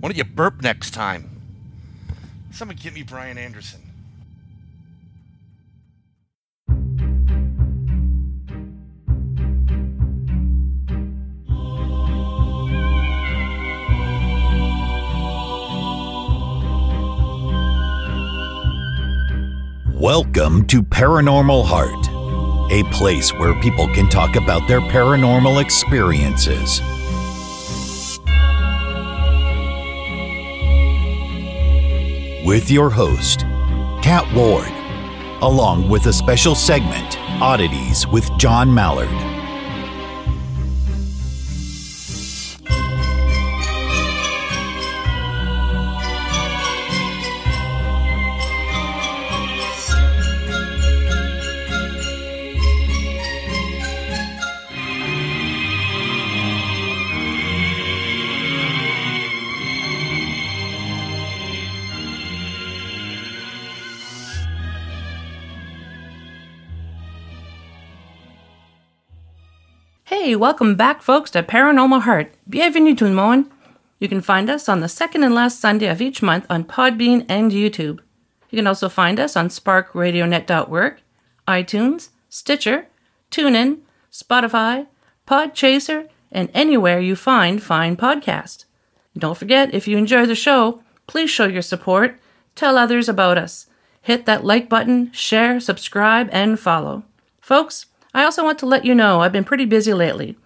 Why don't you burp next time? Someone get me Brian Anderson. Welcome to Paranormal Heart, a place where people can talk about their paranormal experiences. With your host, Kat Ward, along with a special segment, Oddities with John Mallard. Welcome back, folks, to Paranormal Heart. Bienvenue tout le monde. You can find us on the second and last Sunday of each month on Podbean and YouTube. You can also find us on SparkRadioNet.org, iTunes, Stitcher, TuneIn, Spotify, Podchaser, and anywhere you find fine podcasts. Don't forget, if you enjoy the show, please show your support, tell others about us, hit that like button, share, subscribe, and follow. Folks, I also want to let you know I've been pretty busy lately.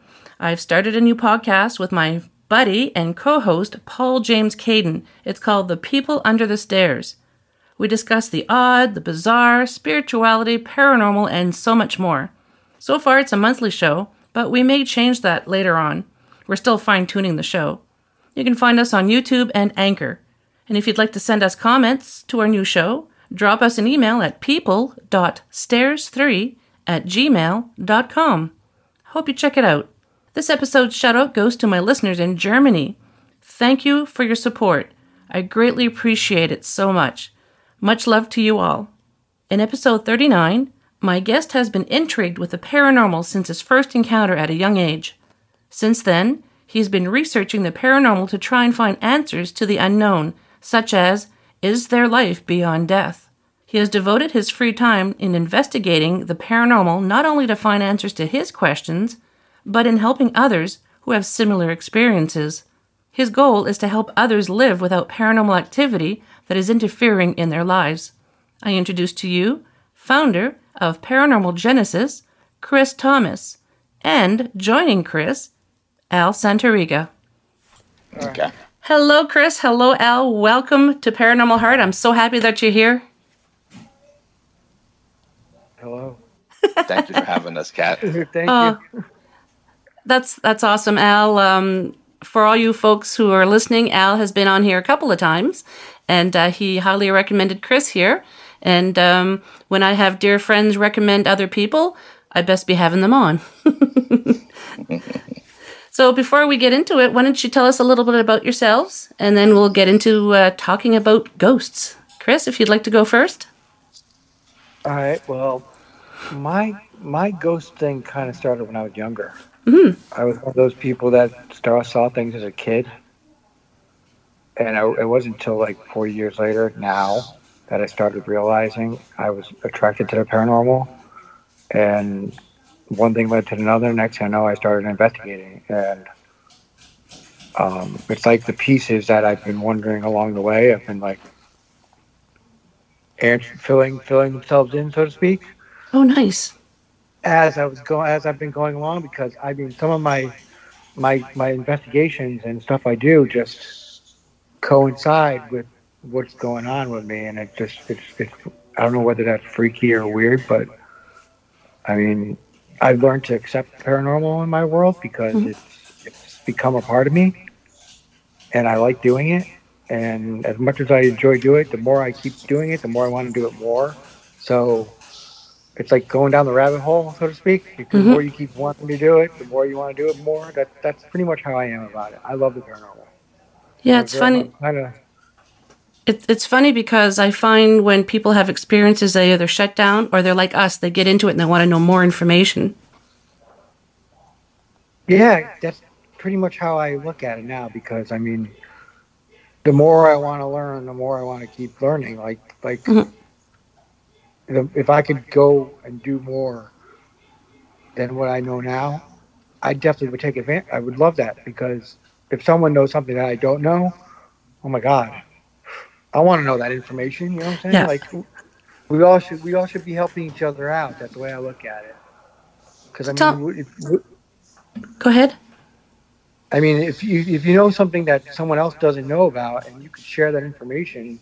I've started a new podcast with my buddy and co host, Paul James Caden. It's called The People Under the Stairs. We discuss the odd, the bizarre, spirituality, paranormal, and so much more. So far, it's a monthly show, but we may change that later on. We're still fine tuning the show. You can find us on YouTube and Anchor. And if you'd like to send us comments to our new show, drop us an email at people.stairs3 at gmail.com. Hope you check it out. This episode's shout out goes to my listeners in Germany. Thank you for your support. I greatly appreciate it so much. Much love to you all. In episode 39, my guest has been intrigued with the paranormal since his first encounter at a young age. Since then, he's been researching the paranormal to try and find answers to the unknown, such as Is there life beyond death? He has devoted his free time in investigating the paranormal not only to find answers to his questions, but in helping others who have similar experiences. His goal is to help others live without paranormal activity that is interfering in their lives. I introduce to you founder of Paranormal Genesis, Chris Thomas, and joining Chris, Al Santariga. Okay. Hello, Chris. Hello, Al. Welcome to Paranormal Heart. I'm so happy that you're here. Hello. Thank you for having us, Kat. Thank Uh, you. That's that's awesome, Al. Um, for all you folks who are listening, Al has been on here a couple of times, and uh, he highly recommended Chris here. And um, when I have dear friends recommend other people, I best be having them on. so before we get into it, why don't you tell us a little bit about yourselves, and then we'll get into uh, talking about ghosts. Chris, if you'd like to go first. All right. Well, my my ghost thing kind of started when I was younger. Mhm. I was one of those people that star saw things as a kid, and I, it wasn't until like four years later now that I started realizing I was attracted to the paranormal, and one thing led to another. Next thing I know, I started investigating, and um, it's like the pieces that I've been wondering along the way have been like answer, filling filling themselves in, so to speak, Oh, nice. as I was going as I've been going along. Because I mean, some of my my my investigations and stuff I do just coincide with what's going on with me, and it just it's it's I don't know whether that's freaky or weird, but I mean, I've learned to accept the paranormal in my world because Mhm. it's it's become a part of me, and I like doing it. And as much as I enjoy doing it, the more I keep doing it, the more I want to do it more. So it's like going down the rabbit hole, so to speak. The Mhm. more you keep wanting to do it, the more you want to do it more. That that's pretty much how I am about it. I love the paranormal. Yeah, it's funny. Kind of. It, it's funny because I find when people have experiences, they either shut down or they're like us. They get into it and they want to know more information. Yeah, that's pretty much how I look at it now. Because I mean, the more I want to learn, the more I want to keep learning. Like like, Mhm. If- I could go and do more than what I know now, I definitely would take advantage. I would love that because if someone knows something that I don't know, oh my god, I want to know that information. You know what I'm saying? Yeah. Like, we all should we all should be helping each other out. That's the way I look at it. Because I mean, if, Go ahead. I mean, if you if you know something that someone else doesn't know about, and you could share that information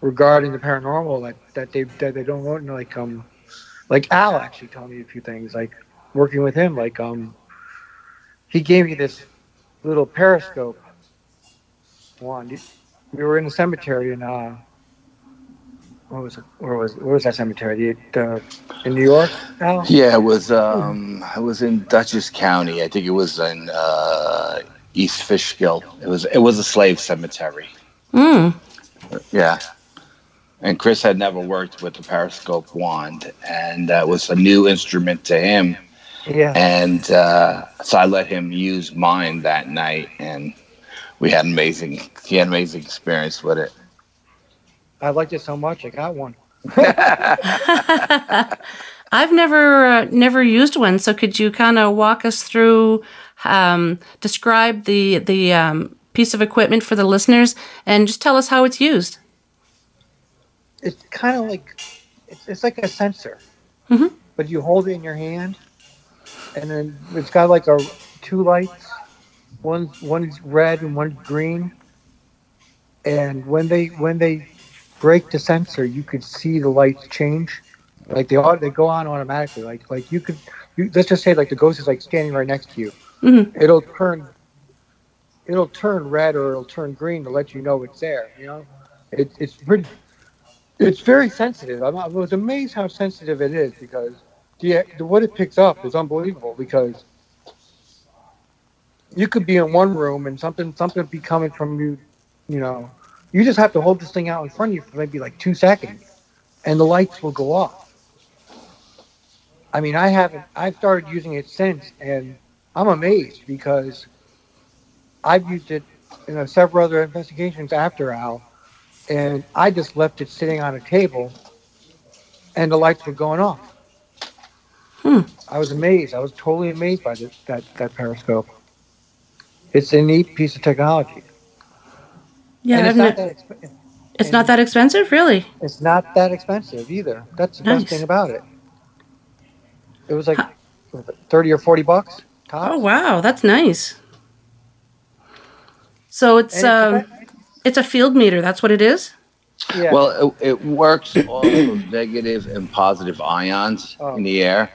regarding the paranormal that, that they that they don't know, like um, like Al actually told me a few things. Like working with him, like um, he gave me this little periscope one. We were in the cemetery in uh, what was it? Where was where was that cemetery? The, the in New York, Al? Yeah, it was um it was in Dutchess County. I think it was in uh East Fishkill. It was it was a slave cemetery. Mm. Yeah. And Chris had never worked with the periscope wand and that was a new instrument to him. Yeah. And uh, so I let him use mine that night and we had an amazing he had an amazing experience with it. I liked it so much, I got one. I've never uh, never used one, so could you kind of walk us through, um, describe the the um, piece of equipment for the listeners, and just tell us how it's used? It's kind of like it's, it's like a sensor. Mhm. but you hold it in your hand and then it's got like a two lights. One one's red and one's green. And when they when they break the sensor you could see the lights change. Like they all they go on automatically. Like like you could you, let's just say like the ghost is like standing right next to you. Mhm. it'll turn it'll turn red or it'll turn green to let you know it's there you know? It, it's pretty it's very sensitive. I'm, I was amazed how sensitive it is because the, the what it picks up is unbelievable. Because you could be in one room and something something be coming from you, you know, you just have to hold this thing out in front of you for maybe like two seconds, and the lights will go off. I mean, I haven't. I've started using it since, and I'm amazed because I've used it in uh, several other investigations after Al and I just left it sitting on a table, and the lights were going off. Hmm. I was amazed. I was totally amazed by this, that that periscope. It's a neat piece of technology. Yeah, and it's, not, ne- that exp- it's not that expensive, really. it's not that expensive either. That's the Nice. best thing about it. It was like it, thirty or forty bucks. Tops. Oh wow, that's nice. So it's And um, it's a field meter. That's what it is. yeah. Well, it, it works off of negative and positive ions Oh. in the air,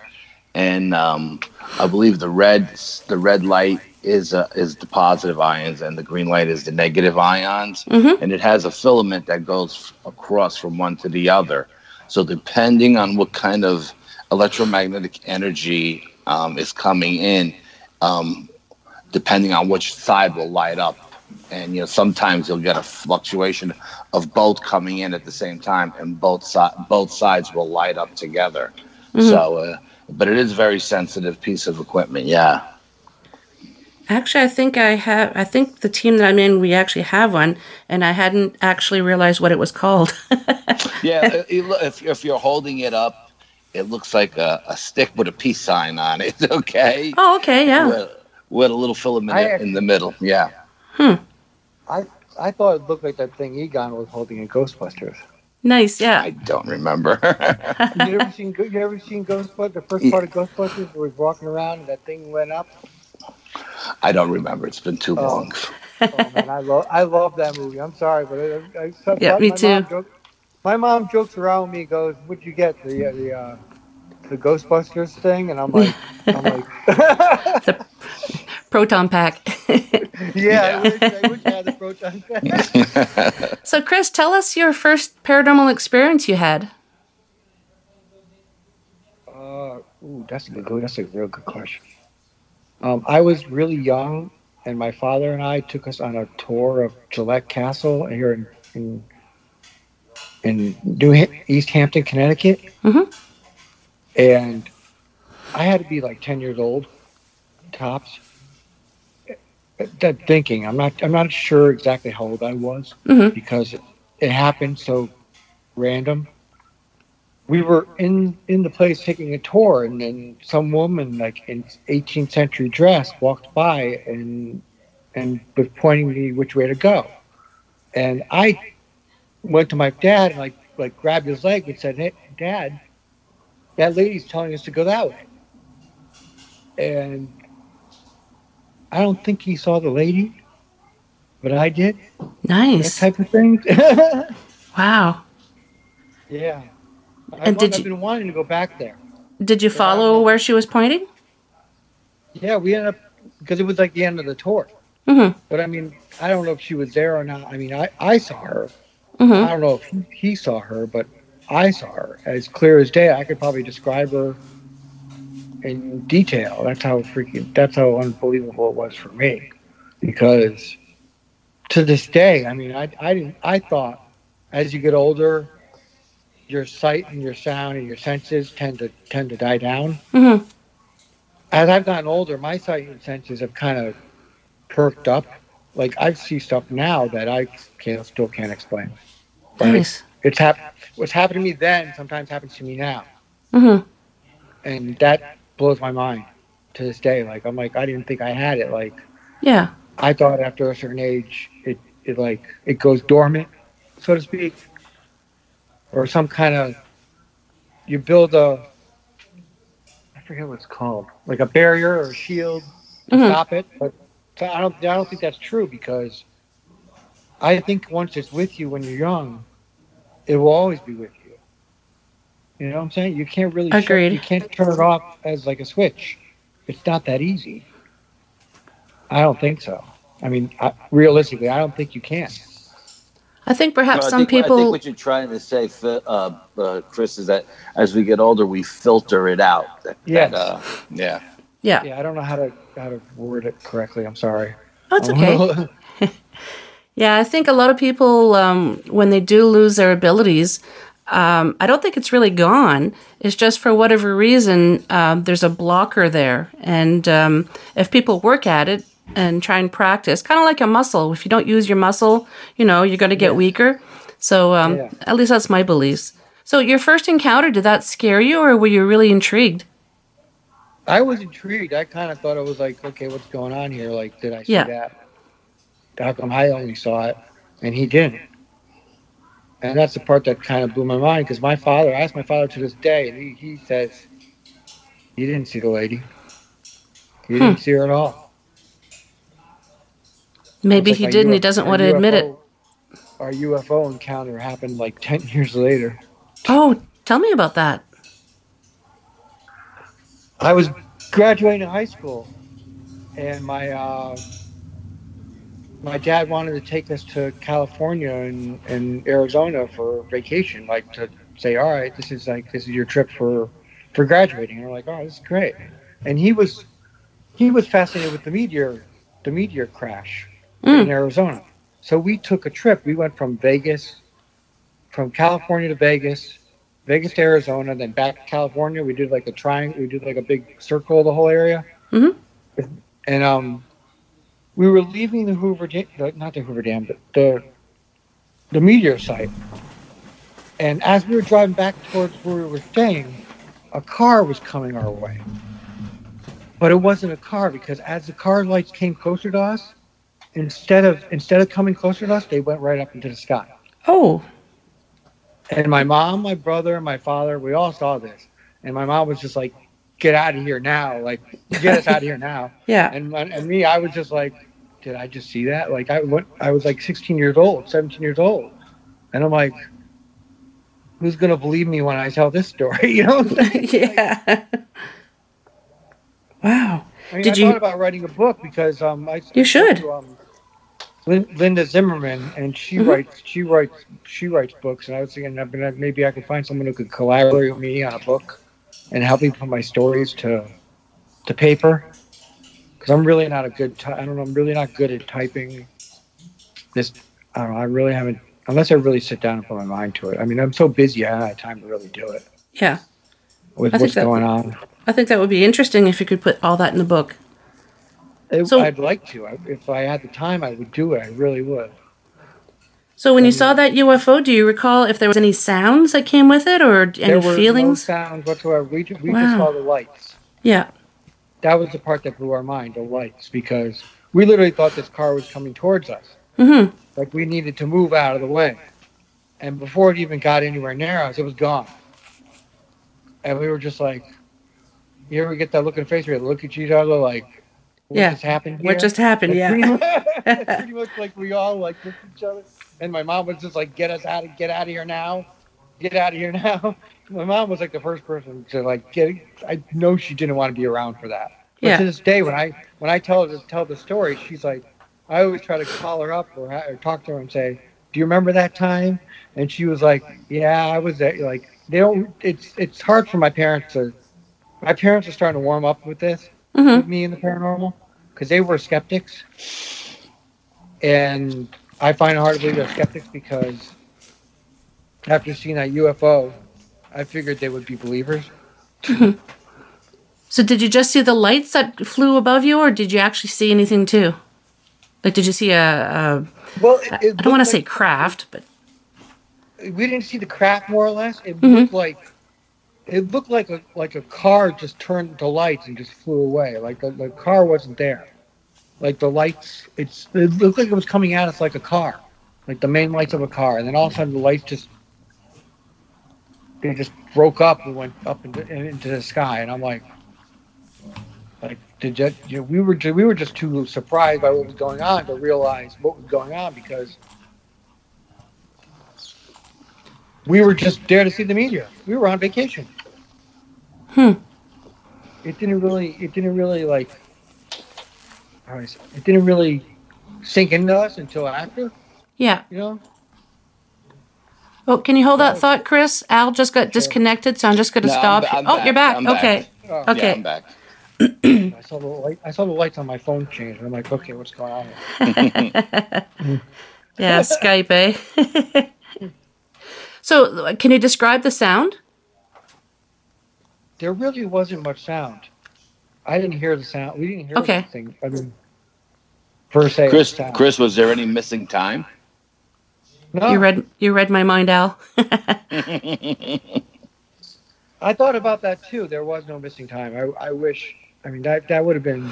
and um, I believe the red the red light is uh, is the positive ions, and the green light is the negative ions, Mhm. and it has a filament that goes across from one to the other. So depending on what kind of electromagnetic energy um, is coming in, um, depending on which side will light up. And you know, sometimes you'll get a fluctuation of both coming in at the same time, and both si- both sides will light up together. So, uh, but it is a very sensitive piece of equipment. Yeah. Actually, I think I have. I think the team that I'm in, we actually have one, and I hadn't actually realized what it was called. Yeah. it- it lo- if if you're holding it up, it looks like a, a stick with a peace sign on it. Okay. oh, okay, yeah. With, with a little filament I in the middle. Yeah. I I thought it looked like that thing Egon was holding in Ghostbusters. Nice, yeah. I don't remember. you ever seen you ever seen Ghostbusters? The first part of Ghostbusters where he's walking around and that thing went up. I don't remember. It's been too Oh. long. Oh man, I love I love that movie. I'm sorry, but I, I, I Yeah, me my too. Mom joke, my mom jokes around with me. Goes, "What'd you get? The uh, the uh, the Ghostbusters thing?" And I'm like, I'm like, Proton pack. yeah, I wish, I wish I had the proton pack. so, Chris, tell us your first paranormal experience you had. Uh, ooh, that's a good. That's a real good question. Um, I was really young, and my father and I took us on a tour of Gillette Castle here in in, in New Ha- East Hampton, Connecticut. Mhm. And I had to be like ten years old, tops. That thinking, I'm not. I'm not sure exactly how old I was Mhm. because it, it happened so random we were in in the place taking a tour and then some woman like in 18th century dress walked by and and was pointing me which way to go and i went to my dad and like like grabbed his leg and said hey dad that lady's telling us to go that way and i don't think he saw the lady but i did that Nice. type of thing Wow. yeah And I've, did I've you- been wanting to go back there Did you follow where she was pointing? Yeah, we ended up because it was like the end of the tour. Mhm. But I mean, I don't know if she was there or not. I mean, I, I saw her. Mhm. I don't know if he saw her, but I saw her as clear as day. I could probably describe her in detail. That's how freaking. That's how unbelievable it was for me, because to this day, I mean, I I didn't. I thought as you get older, your sight and your sound and your senses tend to tend to die down Mhm. as I've gotten older, my sight and senses have kind of perked up. Like I see stuff now that I can't, still can't explain. But Nice. It's hap- What's happened to me then sometimes happens to me now, Mhm. and that blows my mind to this day. Like I'm like I didn't think I had it. Like Yeah. I thought after a certain age, it it like it goes dormant, so to speak, or some kind of you build a I forget what it's called, like a barrier or a shield to Mhm. stop it. But I don't I don't think that's true because I think once it's with you when you're young, it will always be with you. You know what I'm saying? You can't really shut- Agreed. you can't turn it off as like a switch. It's not that easy. I don't think so. I mean, I, realistically, I don't think you can. I think perhaps No, I some think, I think what you're trying to say, Phil- uh, uh, Chris, is that as we get older, we filter it out. That, Yes. that, uh, yeah. Yeah. Yeah, I don't know how to how to word it correctly. I'm sorry. Oh, it's okay. Yeah, I think a lot of people, um, when they do lose their abilities, um, I don't think it's really gone. It's just for whatever reason, um, there's a blocker there. And um, if people work at it and try and practice, kind of like a muscle, if you don't use your muscle, you know, you're going to get weaker. So um, Yeah. at least that's my beliefs. So your first encounter, did that scare you or were you really intrigued? I was intrigued. I kind of thought it was like, okay, what's going on here? Like, did I see Yeah. that? How come I only saw it and he didn't? And that's the part that kind of blew my mind because my father, I asked my father to this day, and he, he says he didn't see the lady. He didn't see her at all. Maybe It's he did my and he doesn't want to admit it. Our UFO encounter happened like 10 years later. Oh, tell me about that. I was graduating high school, and my uh, my dad wanted to take us to California and, and Arizona for vacation, like to say, all right, this is like this is your trip for for graduating. And we're like, oh, this is great. And he was he was fascinated with the meteor the meteor crash in Arizona. So we took a trip. We went from Vegas, from California to Vegas, Vegas to Arizona, then back to California. We did like a triangle. We did like a big circle of the whole area. Mhm. And um, we were leaving the Hoover Dam, uh, not the Hoover Dam, but the the meteor site. And as we were driving back towards where we were staying, a car was coming our way. but it wasn't a car because as the car lights came closer to us, instead of instead of coming closer to us, they went right up into the sky. Oh, And my mom, my brother, my father, we all saw this. And my mom was just like, "Get out of here now! Like, get us out of here now!" yeah. And and me, I was just like, "Did I just see that?" Like, I went, I was like 16 years old, 17 years old, and I'm like, "Who's gonna believe me when I tell this story?" You know? yeah. Wow. I mean, Did I you- thought about writing a book because um, I You should. to, um, Linda Zimmerman, and she Mhm. writes she writes she writes books, and I was thinking maybe I could find someone who could collaborate with me on a book and help me put my stories to to paper. Because I'm really not a good ty- I don't know I'm really not good at typing. This I don't know I really haven't unless I really sit down and put my mind to it. I mean I'm so busy I haven't had time to really do it Yeah. with I what's that- going on. I think that would be interesting if you could put all that in the book. It- So- I'd like to. I, if I had the time, I would do it. I really would. So when you saw that UFO, do you recall if there was any sounds that came with it or any there were feelings? no sounds whatsoever. We, ju- we Wow. just saw the lights. Yeah. That was the part that blew our mind, the lights, because we literally thought this car was coming towards us. Mm-hmm. Like we needed to move out of the way. And before it even got anywhere near us, it was gone. And we were just like, you ever get that look in the face where you look at each other like, what Yeah. just happened here? What just happened? Yeah. pretty much, pretty much like we all like looked at each other, and my mom was just like, "Get us out of, get out of here now, get out of here now." My mom was like the first person to like get. I know she didn't want to be around for that. But Yeah. to this day, when I when I tell her to tell the story, she's like, I always try to call her up or, or talk to her and say, "Do you remember that time?" And she was like, "Yeah, I was there." Like they don't. It's it's hard for my parents to. My parents are starting to warm up with this Mm-hmm. with me and the paranormal because they were skeptics, and I find it hard to believe they're skeptics because after seeing that UFO, I figured they would be believers. So did you just see the lights that flew above you, or did you actually see anything too? Like, did you see a? a Well, I I don't want to say craft, but we didn't see the craft more or less. It Mhm. looked like it looked like a like a car just turned the lights and just flew away. Like the, the car wasn't there. Like the lights, it's it looked like it was coming at us like a car, like the main lights of a car, and then all of a sudden the lights just they just broke up and went up into, into the sky, and I'm like. Like did you, you know, we were we were just too surprised by what was going on to realize what was going on because we were just there to see the media. We were on vacation. Hmm. It didn't really. It didn't really like. How do I say? It didn't really sink into us until after. yeah. You know. Oh, can you hold that thought, Chris? Al just got disconnected, so I'm just going to No, I'm stop. I'm oh, back. you're back. I'm okay. Oh, Okay. Yeah, I'm back. I saw the light. I saw the lights on my phone change. and I'm like, okay, what's going on? Yeah, Skype, eh? so, can you describe the sound? There really wasn't much sound. I didn't hear the sound. We didn't hear Okay. anything. I mean, per se. Chris. Chris, was there any missing time? No, You read you read my mind, Al. I thought about that too. There was no missing time. I, I wish. I mean, that that would have been.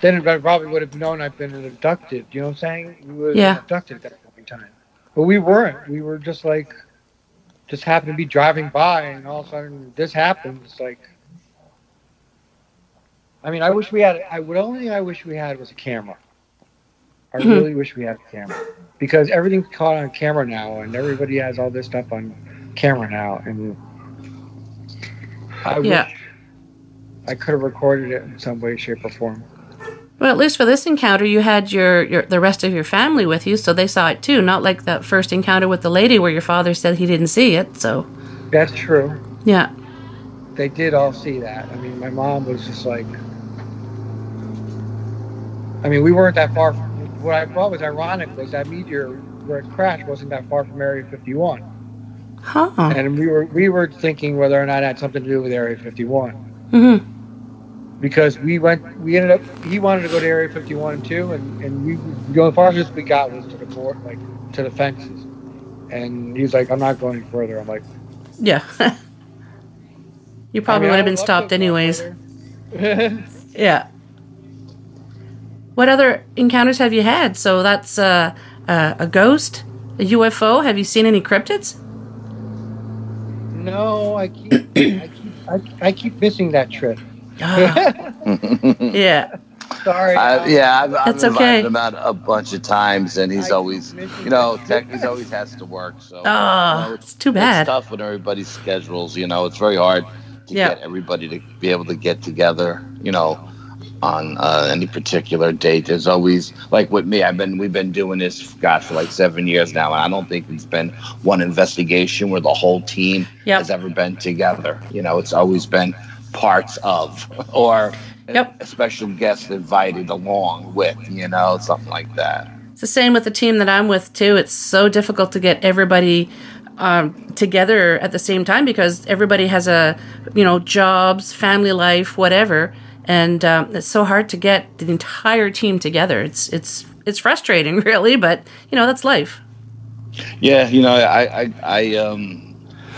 Then I probably would have known I've been abducted. You know what I'm saying? We would have Yeah. been abducted at that point in time. But we weren't. We were just like, just happened to be driving by, and all of a sudden this happened. It's like. I mean, I wish we had. I would only thing I wish we had was a camera. I Mhm. really wish we had a camera because everything's caught on camera now, and everybody has all this stuff on camera now, and I Yeah. wish I could have recorded it in some way, shape, or form. Well, at least for this encounter, you had your, your the rest of your family with you, so they saw it too. Not like that first encounter with the lady where your father said he didn't see it. So, That's true. yeah, They did all see that. I mean, my mom was just like, I mean, we weren't that far. From, what I thought was ironic was that meteor where it crashed wasn't that far from Area 51, huh? and we were we were thinking whether or not it had something to do with Area 51. hmm because we went we ended up he wanted to go to area 51 too and and we the farthest we got was to the board like to the fences and he's like i'm not going any further i'm like Yeah. you probably I mean, would have been stopped anyways. Yeah. What other encounters have you had? So that's uh, uh, a ghost, a UFO. Have you seen any cryptids? No, I keep, I keep, I, I keep missing that trip. Ah. yeah. Sorry. I, yeah, I've, I've That's invited okay. him out a bunch of times, and he's I always, you know, tech, trip. he's always has to work. So, Oh, you know, it's too bad. It's tough with everybody's schedules. You know, it's very hard to Yeah. get everybody to be able to get together. You know, on uh, any particular date. There's always like with me. I've been we've been doing this, God for like seven years now, and I don't think it's been one investigation where the whole team Yep. has ever been together. You know, it's always been parts of or Yep. a special guest invited along with. You know, something like that. It's the same with the team that I'm with too. It's so difficult to get everybody um, together at the same time because everybody has a, you know, jobs, family life, whatever, and um, it's so hard to get the entire team together. It's it's it's frustrating, really, but you know that's life. Yeah, you know, I, I, I, um,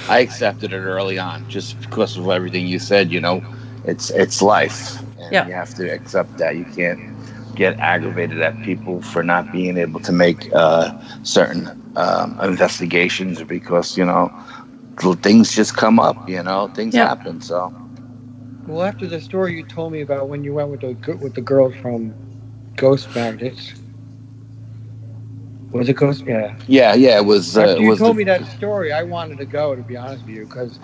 I accepted it early on just because of everything you said. You know, it's it's life, and Yeah. you have to accept that. You can't get aggravated at people for not being able to make uh, certain um, investigations because you know things just come up. You know, things Yeah. happen. So Well, after the story you told me about when you went with the with the girls from Ghost Magnets, was it Ghost? Yeah. yeah, yeah, it was. Uh, After it you was told the- me that story, I wanted to go. To be honest with you, because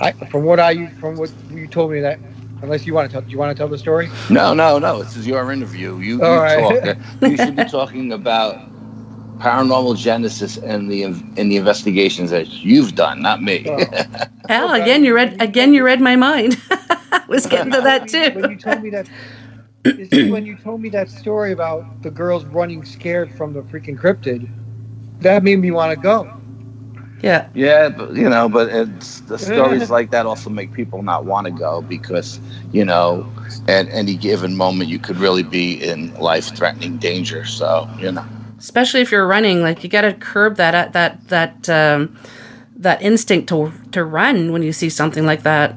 I, from what I, from what you told me that, unless you want to tell, do you want to tell the story? No, no, no. This is your interview. You, you All right. talk. You should be talking about paranormal genesis and the in the investigations that you've done, not me. Oh. Al, again, you read again. You read my mind. I was getting to that too. When too. you told me that, when you told me that story about the girls running scared from the freaking cryptid, that made me want to go. Yeah, yeah, but you know, but it's the stories like that also make people not want to go because you know, at any given moment you could really be in life-threatening danger. So you know, especially if you're running, like you got to curb that uh, that that um, that instinct to to run when you see something like that.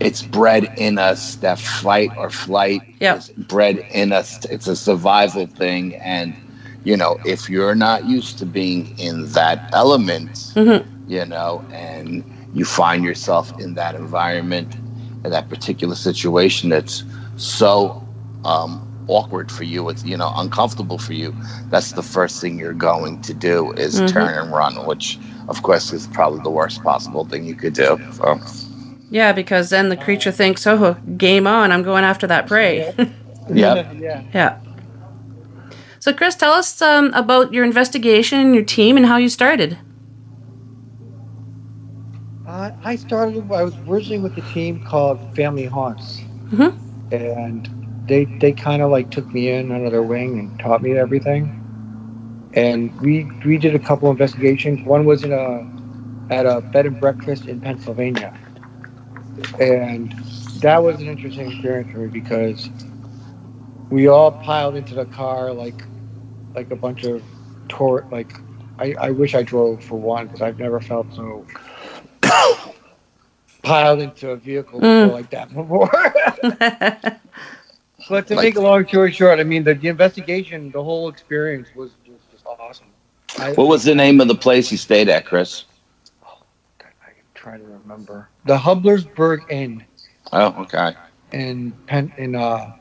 It's bred in us that fight or flight Yep. is bred in us it's a survival thing and you know if you're not used to being in that element Mhm. you know and you find yourself in that environment in that particular situation that's so um, awkward for you it's you know uncomfortable for you that's the first thing you're going to do is Mhm. turn and run which of course is probably the worst possible thing you could do so Yeah, because then the creature thinks, "Oh, game on! I'm going after that prey." Yep. yeah. yeah. So, Chris, tell us um, about your investigation, your team, and how you started. Uh, I started. I was originally with a team called Family Haunts, Mhm. and they they kind of like took me in under their wing and taught me everything. And we we did a couple investigations. One was in a at a bed and breakfast in Pennsylvania, and that was an interesting experience for me because we all piled into the car like like a bunch of tour like I, I wish I drove for one because I've never felt so piled into a vehicle Mm. like that before. but to Like- make a long story short, I mean the, the investigation, the whole experience was just, just awesome. I, What was the name of the place you stayed at, Chris? Oh, I can try to remember the Hublersburg Inn Oh, okay. in Pen in uh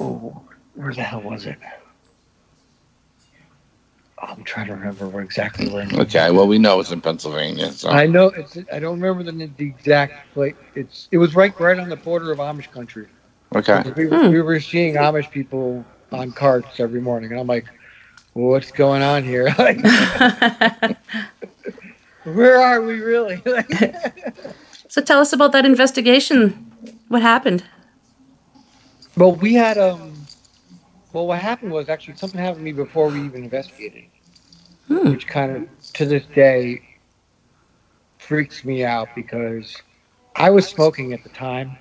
oh where the hell was it? I'm trying to remember where exactly where. it was. Okay. Well, we know it's in Pennsylvania. So I know it's. I don't remember the, the exact place. It's. It was right right on the border of Amish country. okay. We, Hmm. we were seeing Amish people on carts every morning, and I'm like, "What's going on here? Where are we really?" So, tell us about that investigation. What happened? well, we had um. Well, what happened was actually something happened to me before we even investigated, Hmm. which kind of to this day freaks me out because I was smoking at the time,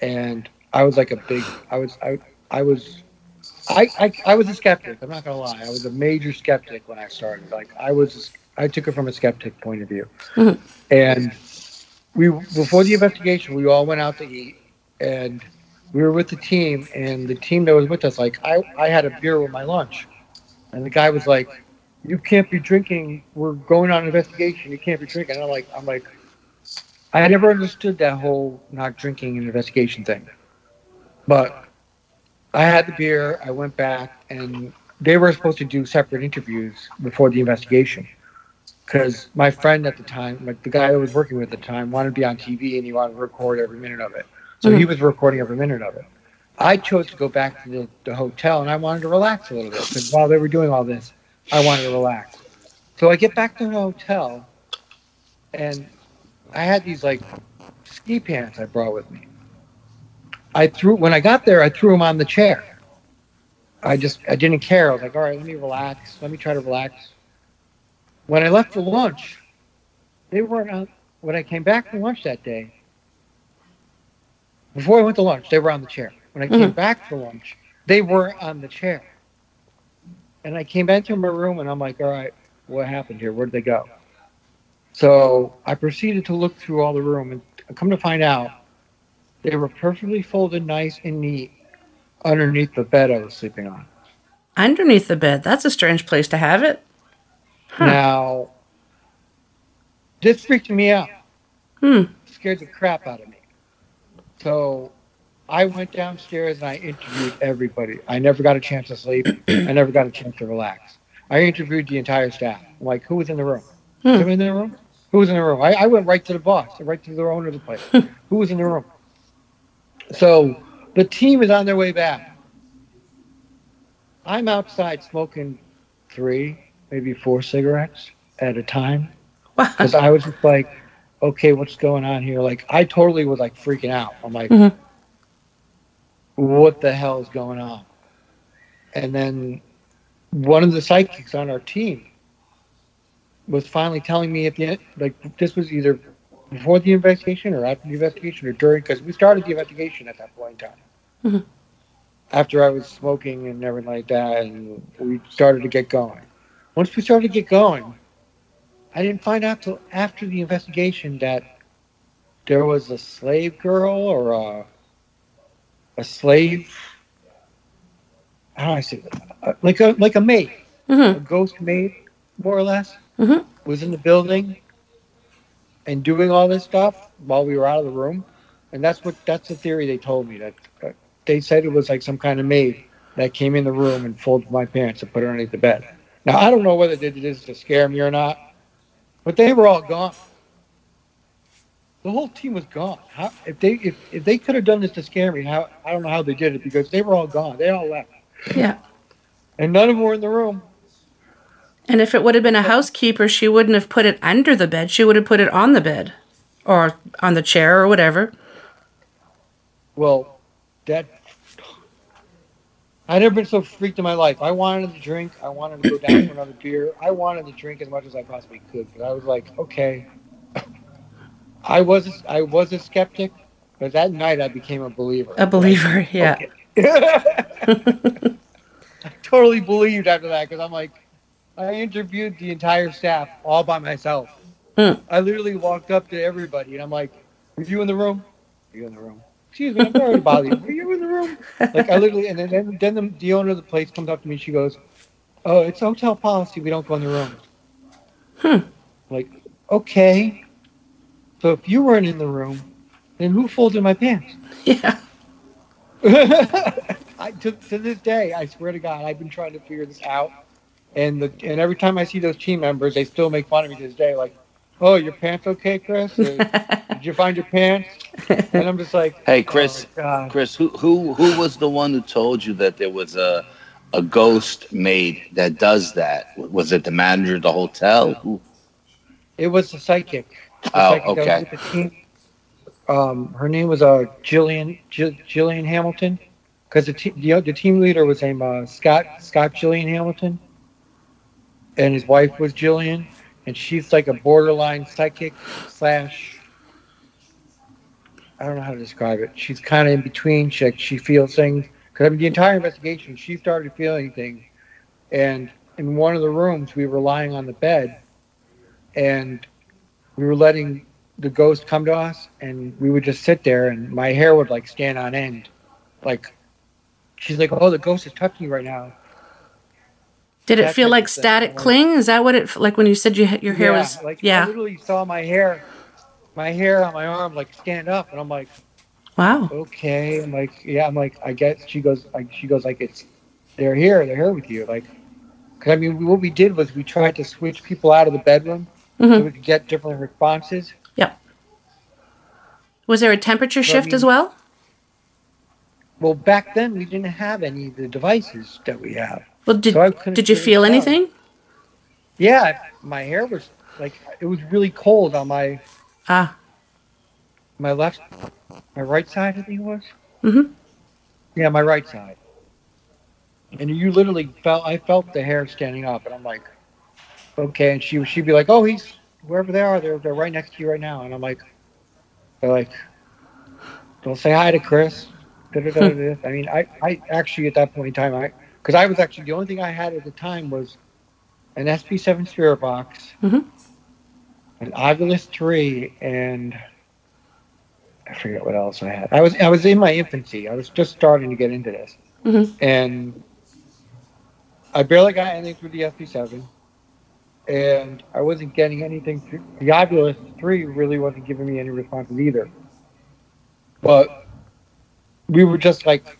and I was like a big. I was I I was. I, I, I was a skeptic. I'm not gonna lie. I was a major skeptic when I started. Like I was, I took it from a skeptic point of view, Mhm. and we before the investigation, we all went out to eat, and we were with the team, and the team that was with us, like I, I had a beer with my lunch, and the guy was like, "You can't be drinking. We're going on an investigation. You can't be drinking." And I'm like, I'm like, I never understood that whole not drinking an investigation thing, but I had the beer. I went back, and they were supposed to do separate interviews before the investigation because my friend at the time, like the guy I was working with at the time, wanted to be on TV and he wanted to record every minute of it. So he mm-hmm. was recording every minute of it. I chose to go back to the, the hotel and I wanted to relax a little bit because while they were doing all this, I wanted to relax. So I get back to the hotel and I had these like ski pants I brought with me. I threw when I got there, I threw them on the chair. I just I didn't care. I was like, all right, let me relax. Let me try to relax. When I left for lunch, they weren't on. When I came back from lunch that day, before I went to lunch, they were on the chair. When I came Mhm. back for lunch, they were on the chair. And I came back to my room and I'm like, all right, what happened here? Where did they go? So I proceeded to look through all the room and come to find out they were perfectly folded nice and neat underneath the bed I was sleeping on. Underneath the bed. That's a strange place to have it. Huh. Now, this freaked me out. Hmm. Scared the crap out of me. So I went downstairs and I interviewed everybody. I never got a chance to sleep. I never got a chance to relax. I interviewed the entire staff. I'm like, who was in the room? Hmm. Who was in the room? Who was in the room? I, I went right to the boss, right to the owner of the place. who was in the room? So the team is on their way back. I'm outside smoking three, maybe four cigarettes at a time Wow. because I was just like, okay, what's going on here? Like, I totally was like freaking out. I'm like, Mhm. what the hell is going on? And then one of the psychics on our team was finally telling me at the end, like, this was either before the investigation or after the investigation or during, because we started the investigation at that point in time. Mhm. After I was smoking and everything like that, and we started to get going. Once we started to get going, I didn't find out till after the investigation that there was a slave girl or a, a slave. How do I say that? Uh, Like a like a maid, a Mhm. ghost maid, more or less, Mhm. was in the building and doing all this stuff while we were out of the room. And that's what that's the theory they told me that uh, they said it was like some kind of maid that came in the room and folded my pants and put her underneath the bed. Now I don't know whether they did this to scare me or not, but they were all gone. The whole team was gone. How, if they if, if they could have done this to scare me, how I don't know how they did it because they were all gone. They all left, Yeah. and none of them were in the room. And if it would have been a housekeeper, she wouldn't have put it under the bed. She would have put it on the bed or on the chair or whatever. Well, that I never been so freaked in my life. I wanted to drink. I wanted to go down for another beer. I wanted to drink as much as I possibly could. But I was like, okay. I was I was a skeptic, but that night I became a believer. A believer, yeah. Okay. I totally believed after that because I'm like, I interviewed the entire staff all by myself. Hmm. I literally walked up to everybody and I'm like, "Are you in the room? Are you in the room? Excuse me, I'm sorry to bother you. Are you in the room?" Like I literally, and then then, then the, the owner of the place comes up to me. and She goes, "Oh, it's hotel policy. We don't go in the room." Hmm. Like, okay. So if you weren't in the room, then who folded my pants? Yeah. I, to, to this day, I swear to God, I've been trying to figure this out. And the and every time I see those team members, they still make fun of me to this day. Like, oh, your pants okay, Chris? Or, Did you find your pants? And I'm just like, Hey, Chris. oh, Chris, who who who was the one who told you that there was a a ghost maid that does that? Was it the manager of the hotel? Who? It was the psychic. The Oh, psychic okay. the team. Um, her name was uh, Jillian Jill, Jillian Hamilton, because the, te- the the team leader was named uh, Scott Scott Jillian Hamilton, and his wife was Jillian, and she's like a borderline psychic slash. I don't know how to describe it. She's kind of in between. She she feels things because I mean the entire investigation she started feeling things, and in one of the rooms we were lying on the bed, and we were letting the ghost come to us, and we would just sit there, and my hair would like stand on end, like she's like, "Oh, the ghost is touching you right now." Did it feel like static cling? Is that what it like when you said you, your hair yeah, was? like yeah, I literally saw my hair, my hair on my arm like stand up, and I'm like, Wow. okay. I'm like, yeah. I'm like, I guess she goes, like, she goes, like, it's, they're here, they're here with you, like, because I mean, what we did was we tried to switch people out of the bedroom so Mhm. we could get different responses. Yeah. Was there a temperature shift mean- as well? Well, back then we didn't have any of the devices that we have. Well, did So did you feel anything? Yeah, my hair was like it was really cold on my Ah. my left, my right side. I think it was. Mhm. Yeah, my right side. And you literally felt I felt the hair standing up, and I'm like, okay. And she she'd be like, oh, he's wherever they are, they're they're right next to you right now. And I'm like, they're like, don't say hi to Chris. I mean, I I actually at that point in time, I because I was actually the only thing I had at the time was an SB7 spirit box, Mhm. an Ovilus 3, and I forget what else I had. I was I was in my infancy. I was just starting to get into this, Mhm. and I barely got anything through the SB7, and I wasn't getting anything through the Ovilus 3. Really wasn't giving me any responses either. But we were just like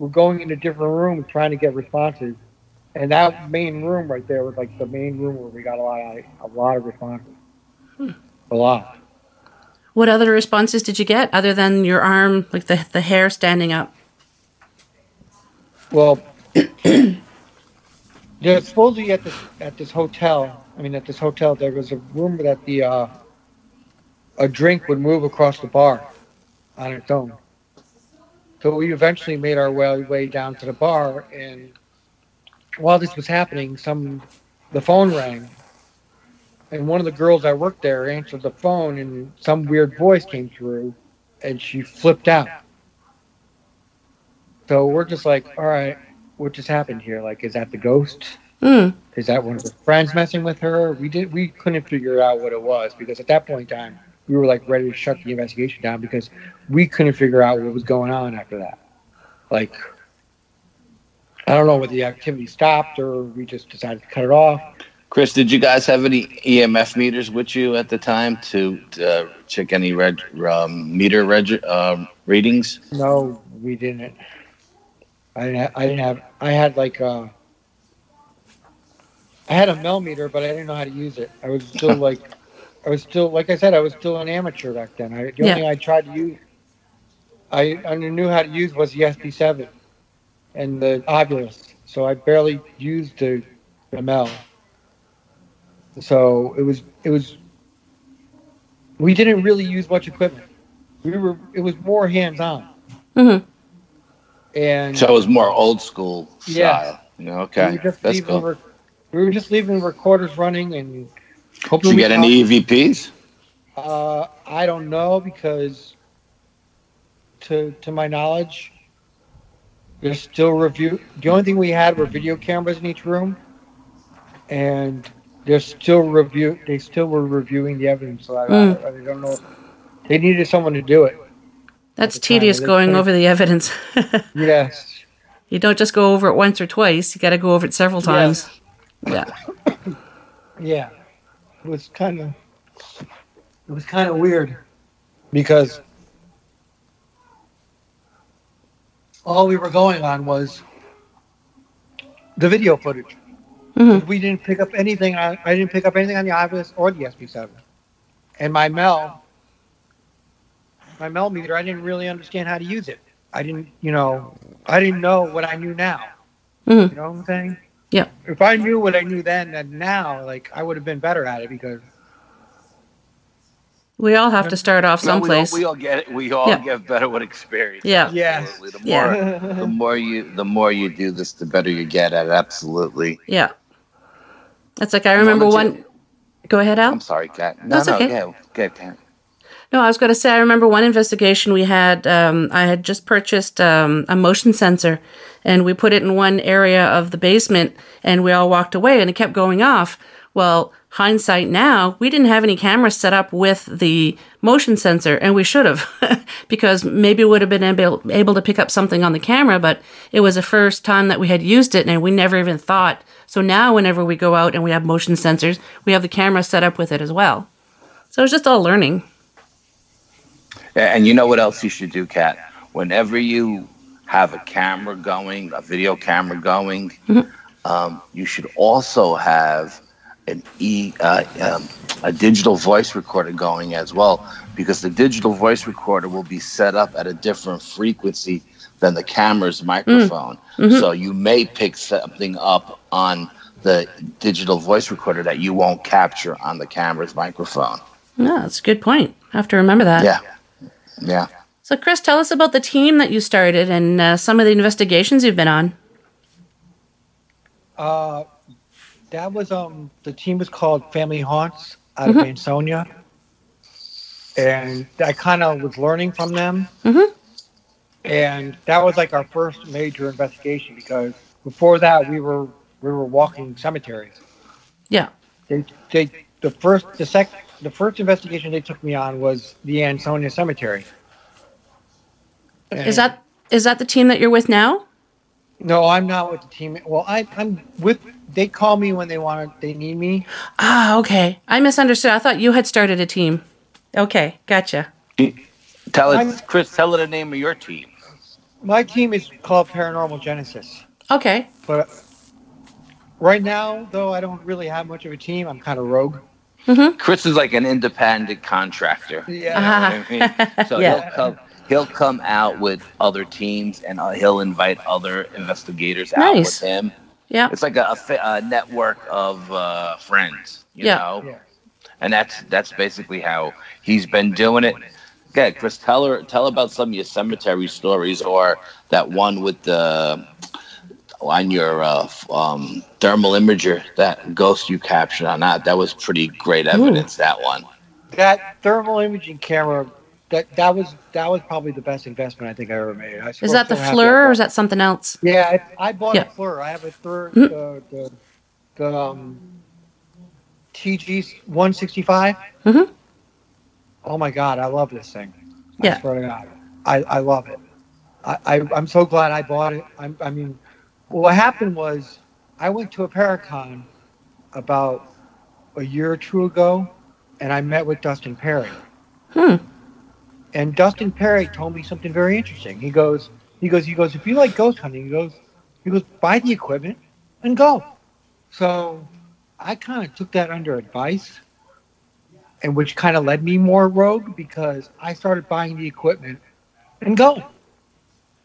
we're going in a different room trying to get responses. And that main room right there was like the main room where we got a lot of a lot of responses. A lot. What other responses did you get other than your arm, like the the hair standing up? Well, yeah, supposedly at this at this hotel. I mean, at this hotel, there was a room that the uh, a drink would move across the bar on its own. So we eventually made our way way down to the bar, and while this was happening, some the phone rang, and one of the girls that worked there answered the phone, and some weird voice came through, and she flipped out. So we're just like, all right, what just happened here? Like, is that the ghost? Mm. Is that one of her friends messing with her? We did. We couldn't figure out what it was because at that point in time, we were like ready to shut the investigation down because we couldn't figure out what was going on after that. Like, I don't know whether the activity stopped or we just decided to cut it off. Chris, did you guys have any EMF meters with you at the time to uh, check any red um, meter reg, um, readings? No, we didn't. I didn't. Have, I didn't have. I had like uh I had a Mel meter, but I didn't know how to use it. I was still like, I was still like I said, I was still an amateur back then. I, the only thing I tried to use, I I knew how to use was the SB7 and the Ovilus. So I barely used the Mel. So it was it was. We didn't really use much equipment. We were. It was more hands on. Mhm. And So it was more old school Yeah. style. You know, we okay, were just that's leaving cool. rec- we were just leaving recorders running and hoping Did you get found- any EVPs? Uh, I don't know because, to to my knowledge, there's still review. The only thing we had were video cameras in each room, and they're still review. They still were reviewing the evidence. So I, Mm. I, I don't know. They needed someone to do it. That's the time, tedious going over the evidence. Yes. you don't just go over it once or twice. You got to go over it several times. Yeah. Yeah, it was kind of it was kind of weird because all we were going on was the video footage. Mhm. We didn't pick up anything. On, I didn't pick up anything on the Ovilus or the SB7, and my Mel, my Mel meter. I didn't really understand how to use it. I didn't, you know, I didn't know what I knew now. Mhm. You know what I'm saying? Yeah. If I knew what I knew then and now, like I would have been better at it because We all have to start off someplace. No, we all- someplace. we all get it. We all Yeah. get better with experience. Yeah. Yes. Absolutely. The Yeah. more, the more you, the more you do this, the better you get at it. Absolutely. Yeah. It's like I remember As long one. Go ahead, Al. I'm sorry, Kat. No, That's no, okay. yeah, okay, Kat. No, I was going to say, I remember one investigation we had. Um, I had just purchased um, a motion sensor and we put it in one area of the basement and we all walked away and it kept going off. Well, hindsight now, we didn't have any cameras set up with the motion sensor, and we should have, because maybe would have been able, able to pick up something on the camera, but it was the first time that we had used it, and we never even thought. So now, whenever we go out and we have motion sensors, we have the camera set up with it as well. So it's just all learning. And you know what else you should do, Kat? Whenever you have a camera going, a video camera going, um, you should also have an e uh, um, a digital voice recorder going as well, because the digital voice recorder will be set up at a different frequency than the camera's microphone. So you may pick something up on the digital voice recorder that you won't capture on the camera's microphone. No, that's a good point. I have to remember that. Yeah, yeah. So, Chris, tell us about the team that you started and uh, some of the investigations you've been on. Uh, that was um the team was called Family Haunts out of Ansonia, and I kind of was learning from them. Mhm. And that was like our first major investigation because before that we were we were walking cemeteries. Yeah. They they the first the sec the first investigation they took me on was the Ansonia Cemetery. Is that is that the team that you're with now? No, I'm not with the team. Well, I, I'm with. They call me when they want. They need me. Ah, okay. I misunderstood. I thought you had started a team. Okay, gotcha. Tell I'm- Chris. Tell her the name of your team. My team is called Paranormal Genesis. Okay. But right now, though, I don't really have much of a team. I'm kind of rogue. Chris is like an independent contractor. Yeah. Ah. You know what I mean? So Yeah. he'll come. He'll come out with other teams, and uh, he'll invite other investigators out Nice. with him. Yeah. It's like a, a, a network of uh, friends, you Yeah. know. Yeah. And that's that's basically how he's been doing it. Okay, Chris, tell her tell about some of your cemetery stories, or that one with the on your uh, um, thermal imager, that ghost you captured on that. That was pretty great evidence. That one. That thermal imaging camera. That that was that was probably the best investment I think I ever made. I Is that the still FLIR or is that something else? Yeah, I, I bought Yeah. a FLIR. I have a FLIR, Mhm. the, the, the um, TG 165. Mhm. Oh my God, I love this thing. Yeah. I swear to God. I, I love it. I, I, I'm so glad I bought it. I'm, I mean, what happened was I went to a Paracon about a year or two ago and I met with Dustin Pari. Hmm. And Dustin Pari told me something very interesting. He goes, he goes, he goes, if you like ghost hunting, he goes, he goes, buy the equipment and go. So I kind of took that under advice, and which kind of led me more rogue because I started buying the equipment and go.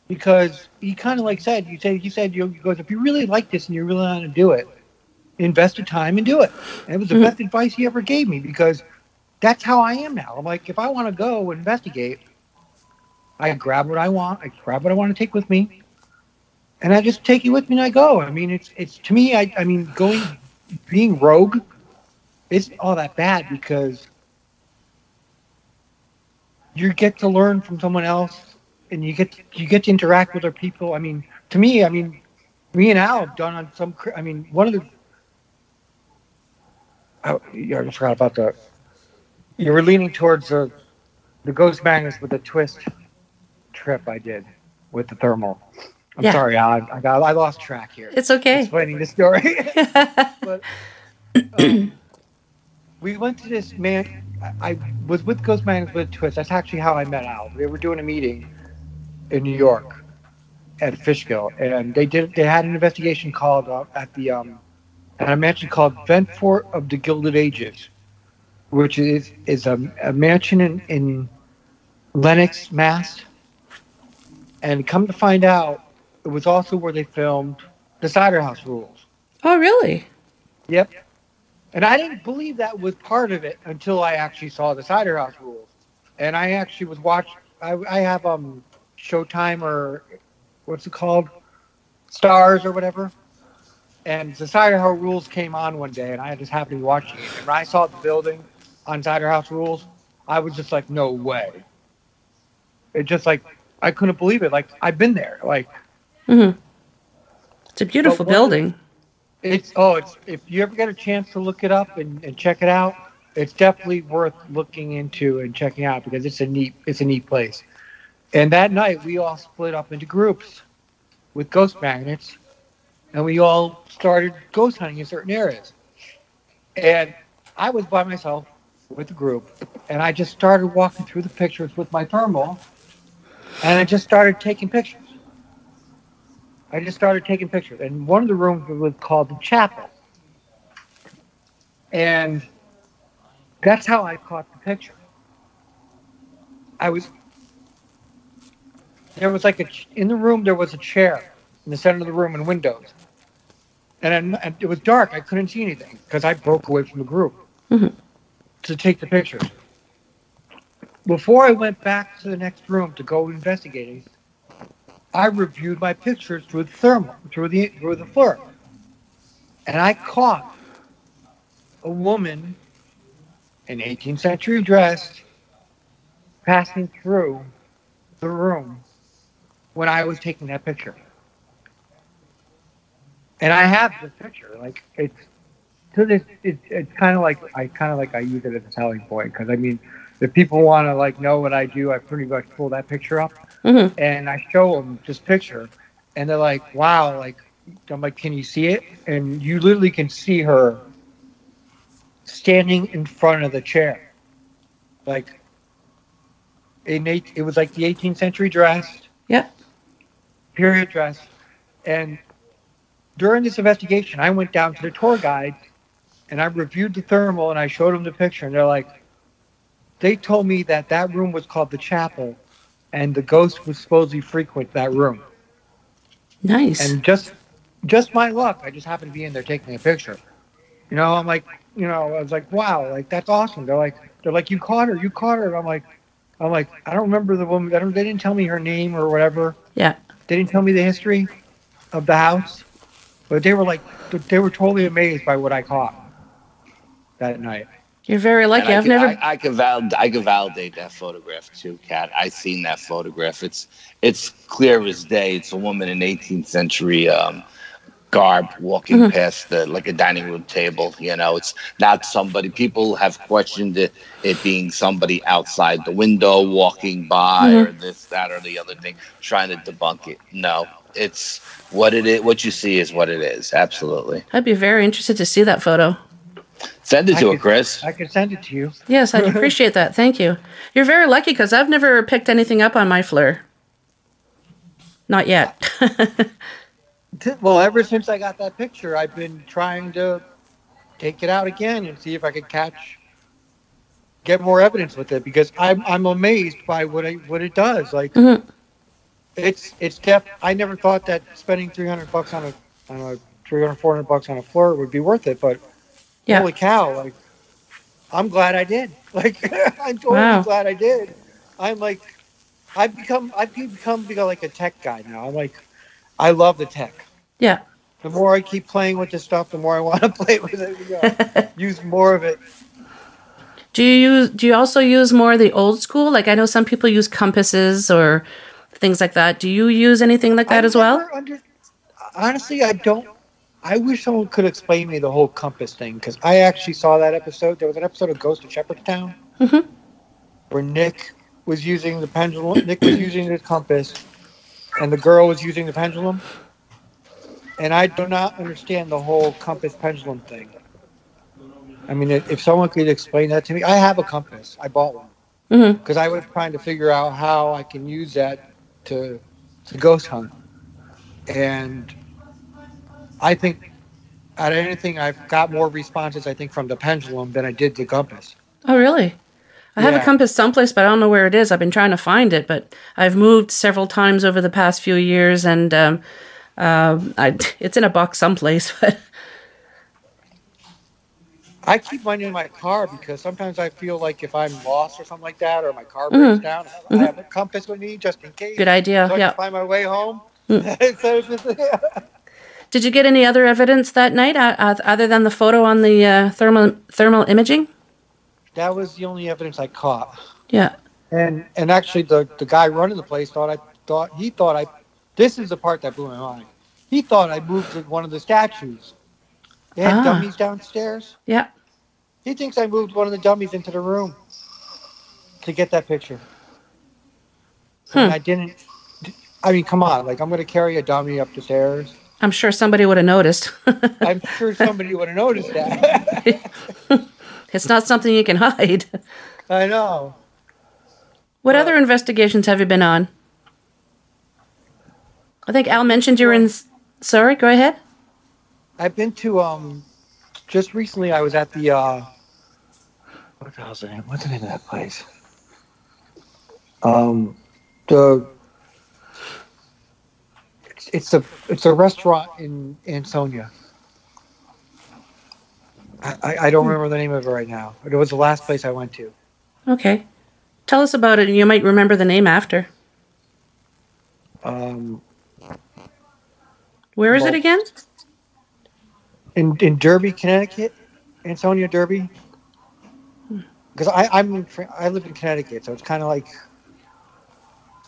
Because he kind of like said, you said, he said, you he goes, if you really like this and you really want to do it, invest the time and do it. And it was the Mhm. best advice he ever gave me because that's how I am now. I'm like, if I want to go investigate, I grab what I want, I grab what I want to take with me, and I just take it with me and I go. I mean, it's it's to me, I I mean, going being rogue isn't all that bad because you get to learn from someone else and you get you get to interact with other people. I mean, to me, I mean, me and Al have done on some. I mean, one of the. Oh, yeah, I forgot about the. You were leaning towards the, the Ghost Magnets with the twist trip I did with the thermal. I'm Yeah. sorry, Al. I, I got I lost track here. It's okay. Explaining the story. but um, we went to this man. I, was with Ghost Magnets with a twist. That's actually how I met Al. We were doing a meeting in New York at Fishkill, and they did. They had an investigation called uh, at the um, at a mansion called Ventfort of the Gilded Ages, which is is a, a mansion in, in Lenox, Mass. And come to find out, it was also where they filmed the Cider House Rules. oh, really? Yep. And I didn't believe that was part of it until I actually saw the Cider House Rules. And I actually was watching. I, I have um Showtime or what's it called, Starz or whatever. And the Cider House Rules came on one day, and I just happened to be watching it. And when I saw the building on Cider House Rules, I was just like, no way. It just like I couldn't believe it. Like I've been there. Like hmm It's a beautiful But one of the- building. It's oh, it's if you ever get a chance to look it up and, and check it out, it's definitely worth looking into and checking out because it's a neat it's a neat place. And that night we all split up into groups with ghost magnets, and we all started ghost hunting in certain areas. And I was by myself with the group, and I just started walking through the pictures with my thermal, and I just started taking pictures. I just started taking pictures, and one of the rooms was called the chapel, and that's how I caught the picture. I was there was like a in the room there was a chair in the center of the room and windows, and, and it was dark. I couldn't see anything because I broke away from the group mm-hmm. to take the pictures. Before I went back to the next room to go investigating, I reviewed my pictures through the thermal, through the through the FLIR, and I caught a woman in 18th century dress passing through the room when I was taking that picture. And I have the picture. Like it's to this, it, it's kind of like I kind of like I use it as a selling point because I mean, if people want to like know what I do, I pretty much pull that picture up Mm-hmm. and I show them this picture, and they're like, "Wow!" Like I'm like, "Can you see it?" And you literally can see her standing in front of the chair, like in eight, it was like the 18th century dress, Yeah. Period dress, and during this investigation, I went down to the tour guide and I reviewed the thermal and I showed them the picture, and they're like, they told me that that room was called the chapel, and the ghost was supposedly frequent that room. Nice. And just, just my luck, I just happened to be in there taking a picture. You know, I'm like, you know, I was like, wow, like that's awesome. They're like, they're like, you caught her, you caught her. And I'm like, I'm like, I don't remember the woman. I don't. They didn't tell me her name or whatever. yeah. They didn't tell me the history of the house, but they were like, they were totally amazed by what I caught that night. You're very lucky. And I I've could, never. I, I could val- I could validate that photograph too, Kat. I seen that photograph. It's it's clear as day. It's a woman in 18th century um, garb walking Mm-hmm. past the like a dining room table. You know, it's not somebody. People have questioned it, it being somebody outside the window walking by Mm-hmm. or this, that, or the other thing, trying to debunk it. No, it's what it is. What you see is what it is. Absolutely. I'd be very interested to see that photo. Send it I to her, Chris. I can send it to you. Yes, I'd appreciate that. Thank you. You're very lucky because I've never picked anything up on my FLIR. Not yet. Well, ever since I got that picture, I've been trying to take it out again and see if I could catch, get more evidence with it because I'm I'm amazed by what I what it does. Like, Mhm. it's it's def. I never thought that spending 300 bucks on a on a 300 400 bucks on a FLIR would be worth it, but Yeah. holy cow! Like, I'm glad I did. Like, I'm totally Wow. glad I did. I'm like, I've become I've become become like a tech guy now. I'm like, I love the tech yeah. the more I keep playing with this stuff, the more I want to play with it. You know, use more of it. Do you use? Do you also use more of the old school? Like I know some people use compasses or things like that. Do you use anything like that I as well? Under, honestly, I don't. I wish someone could explain me the whole compass thing because I actually saw that episode. There was an episode of Ghost of Shepherdstown Mhm. where Nick was using the pendulum. Nick was using his compass, and the girl was using the pendulum. And I do not understand the whole compass pendulum thing. I mean, if someone could explain that to me, I have a compass. I bought one Mhm. because I was trying to figure out how I can use that to to ghost hunt. And I think out of anything, I've got more responses. I think from the pendulum than I did the compass. Oh, really? I have a compass someplace, but I don't know where it is. I've been trying to find it, but I've moved several times over the past few years, and um, um I, it's in a box someplace. But I keep mine in my car because sometimes I feel like if I'm lost or something like that, or my car breaks down, I have a compass with me just in case. Mm-hmm. good idea. So Yeah. find my way home. Mm. So it's just- Did you get any other evidence that night uh, uh, other than the photo on the uh, thermal thermal imaging? That was the only evidence I caught. Yeah. And and actually, the the guy running the place thought I thought he thought I. This is the part that blew my mind. He thought I moved one of the statues They had Ah. dummies downstairs. Yeah. He thinks I moved one of the dummies into the room to get that picture. And Hmm. I didn't. I mean, come on! Like I'm going to carry a dummy up the stairs. I'm sure somebody would have noticed. I'm sure somebody would have noticed that. it's not something you can hide. I know. What other investigations have you been on? I think Al mentioned you were in. Sorry, go ahead. I've been to um, just recently. I was at the uh, what the hell's the name? What's the name of that place? Um, the it's, it's a it's a restaurant in Ansonia. I, I, don't remember the name of it right now. It was the last place I went to. Okay. Tell us about it, and you might remember the name after. Um, Where is it again? in in Derby, Connecticut, Ansonia, Derby. Because I I'm in, I live in Connecticut, so it's kind of like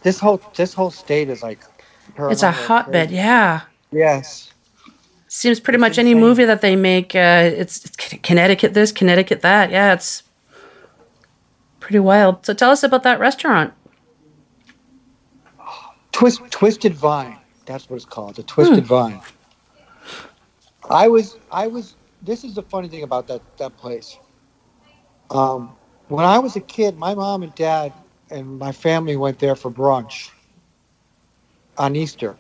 this whole this whole state is like. It's a hotbed, crazy. yeah. Yes. Seems pretty much any movie that they make, uh, it's, it's Connecticut this, Connecticut that. Yeah, it's pretty wild. So tell us about that restaurant. Twist Twisted Vine. That's what it's called. The Twisted Vine. I was I was this is the funny thing about that that place. Um, when I was a kid, my mom and dad and my family went there for brunch on Easter.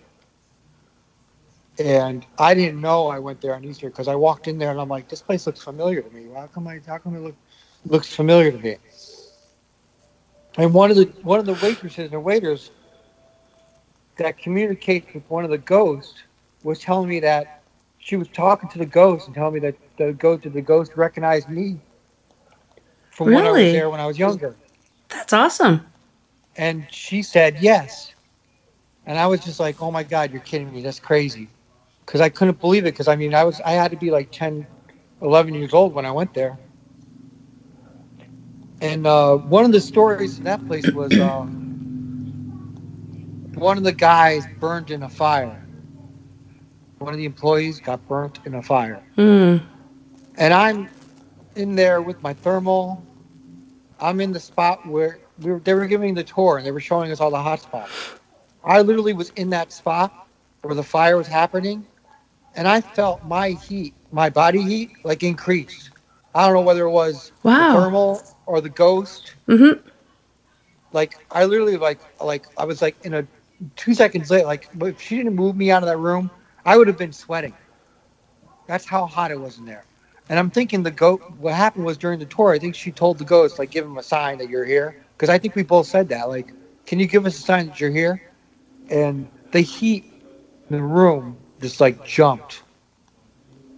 And I didn't know I went there on Easter because I walked in there and I'm like, this place looks familiar to me. How come I how come it look, looks familiar to me? And one of the one of the waitresses and waiters that communicates with one of the ghosts was telling me that she was talking to the ghost and telling me that the ghost the ghost recognized me from when I was there when I was younger. That's awesome. And she said yes. And I was just like, oh my God, you're kidding me. That's crazy. Because I couldn't believe it. Because I mean, I was I had to be like 10, 11 years old when I went there. And uh, one of the stories in that place was uh, one of the guys burned in a fire. One of the employees got burnt in a fire. Hmm. And I'm in there with my thermal. I'm in the spot where we were, they were giving the tour and they were showing us all the hot spots. I literally was in that spot where the fire was happening, and I felt my heat, my body heat, like increase. I don't know whether it was Wow. the thermal or the ghost. Mm-hmm. Like I literally like like I was like in a two seconds later. Like if she didn't move me out of that room, I would have been sweating. That's how hot it was in there. And I'm thinking the goat. What happened was during the tour. I think she told the ghost like give him a sign that you're here because I think we both said that like, can you give us a sign that you're here? And the heat in the room just like jumped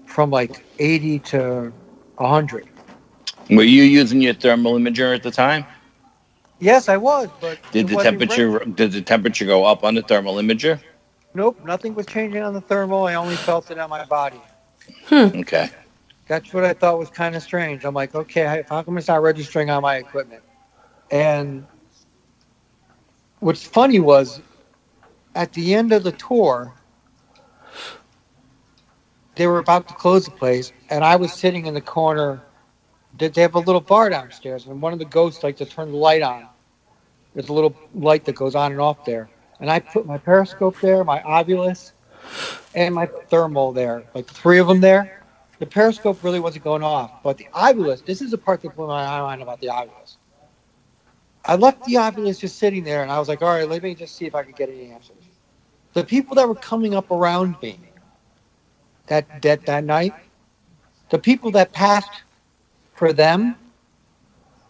from like 80 to 100. Were you using your thermal imager at the time? Yes, I was, but Did the temperature ready. did the temperature go up on the thermal imager? Nope, nothing was changing on the thermal. I only felt it on my body. Hmm. Okay. That's what I thought was kind of strange. I'm like, okay, how come it's not registering on my equipment? And what's funny was at the end of the tour, they were about to close the place, and I was sitting in the corner. They they have a little bar downstairs, and one of the ghosts like to turn the light on. There's a little light that goes on and off there. And I put my periscope there, my Ovilus, and my thermal there, like three of them there the periscope really wasn't going off, but the Ovilus, this is the part that blew my mind about the Ovilus. I left the Ovilus just sitting there, and I was like, all right, let me just see if I could get any answers. The people that were coming up around me that, that, that night, the people that passed for them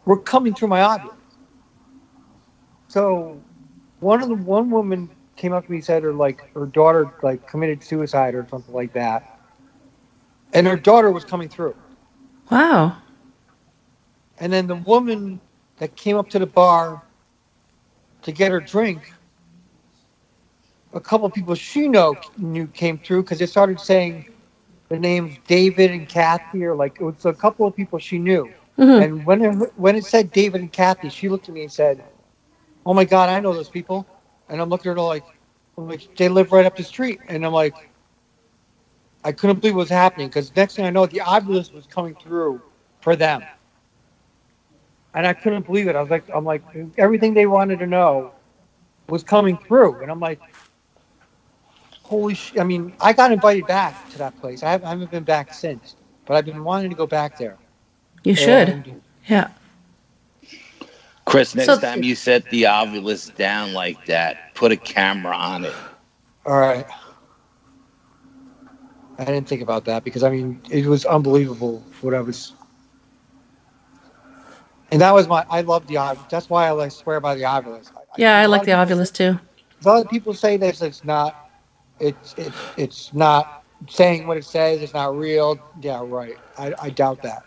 were coming through my audience. So one of the one woman came up to me and said her like her daughter like committed suicide or something like that and her daughter was coming through. Wow. And then the woman that came up to the bar to get her drink, a couple of people she know knew came through because they started saying the names David and Kathy, or like it was a couple of people she knew. Mhm. And when it, when it said David and Kathy, she looked at me and said, "Oh my God, I know those people." And I'm looking at her like, like they live right up the street, and I'm like, I couldn't believe what was happening because next thing I know, the Ovilus was coming through for them, and I couldn't believe it. I was like, I'm like, everything they wanted to know was coming through, and I'm like, holy sh! I mean, I got invited back to that place. I haven't, I haven't been back since, but I've been wanting to go back there. You should. And- Yeah. Chris, next So- time you set the Ovilus down like that, put a camera on it. All right. I didn't think about that because I mean it was unbelievable what I was. And that was my. I love the Ovilus. That's why I like swear by the Ovilus. Yeah, I, lot like the people- Ovilus too. A lot of people say this. It's not. It's it's it's not saying what it says. It's not real. Yeah, right. I, I doubt that.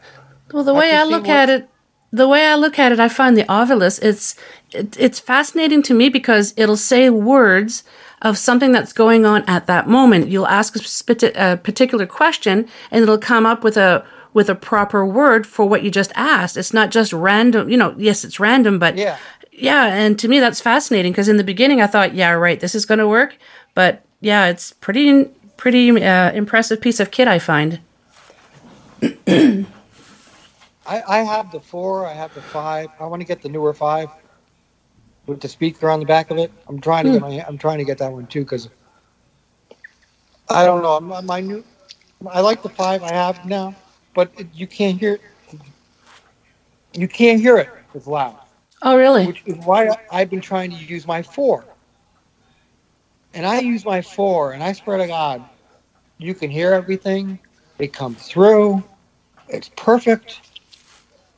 Well, the way can I look at it, the way I look at it, I find the Ovilus it's it, it's fascinating to me because it'll say words of something that's going on at that moment. You'll ask a particular question, and it'll come up with a with a proper word for what you just asked. It's not just random. You know, yes, it's random, but Yeah. yeah, and to me that's fascinating because in the beginning I thought, yeah, right, this is going to work, but yeah, it's pretty pretty uh, impressive piece of kit I find. I, I have the four. I have the five. I want to get the newer five with the speaker on the back of it. I'm trying to get my. I'm trying to get that one too because I don't know. My, my new. I like the five I have now, but it, you can't hear. You can't hear it. It's loud, Oh, really? which is why I've been trying to use my four. And I use my four, and I swear to God, you can hear everything. It comes through. It's perfect.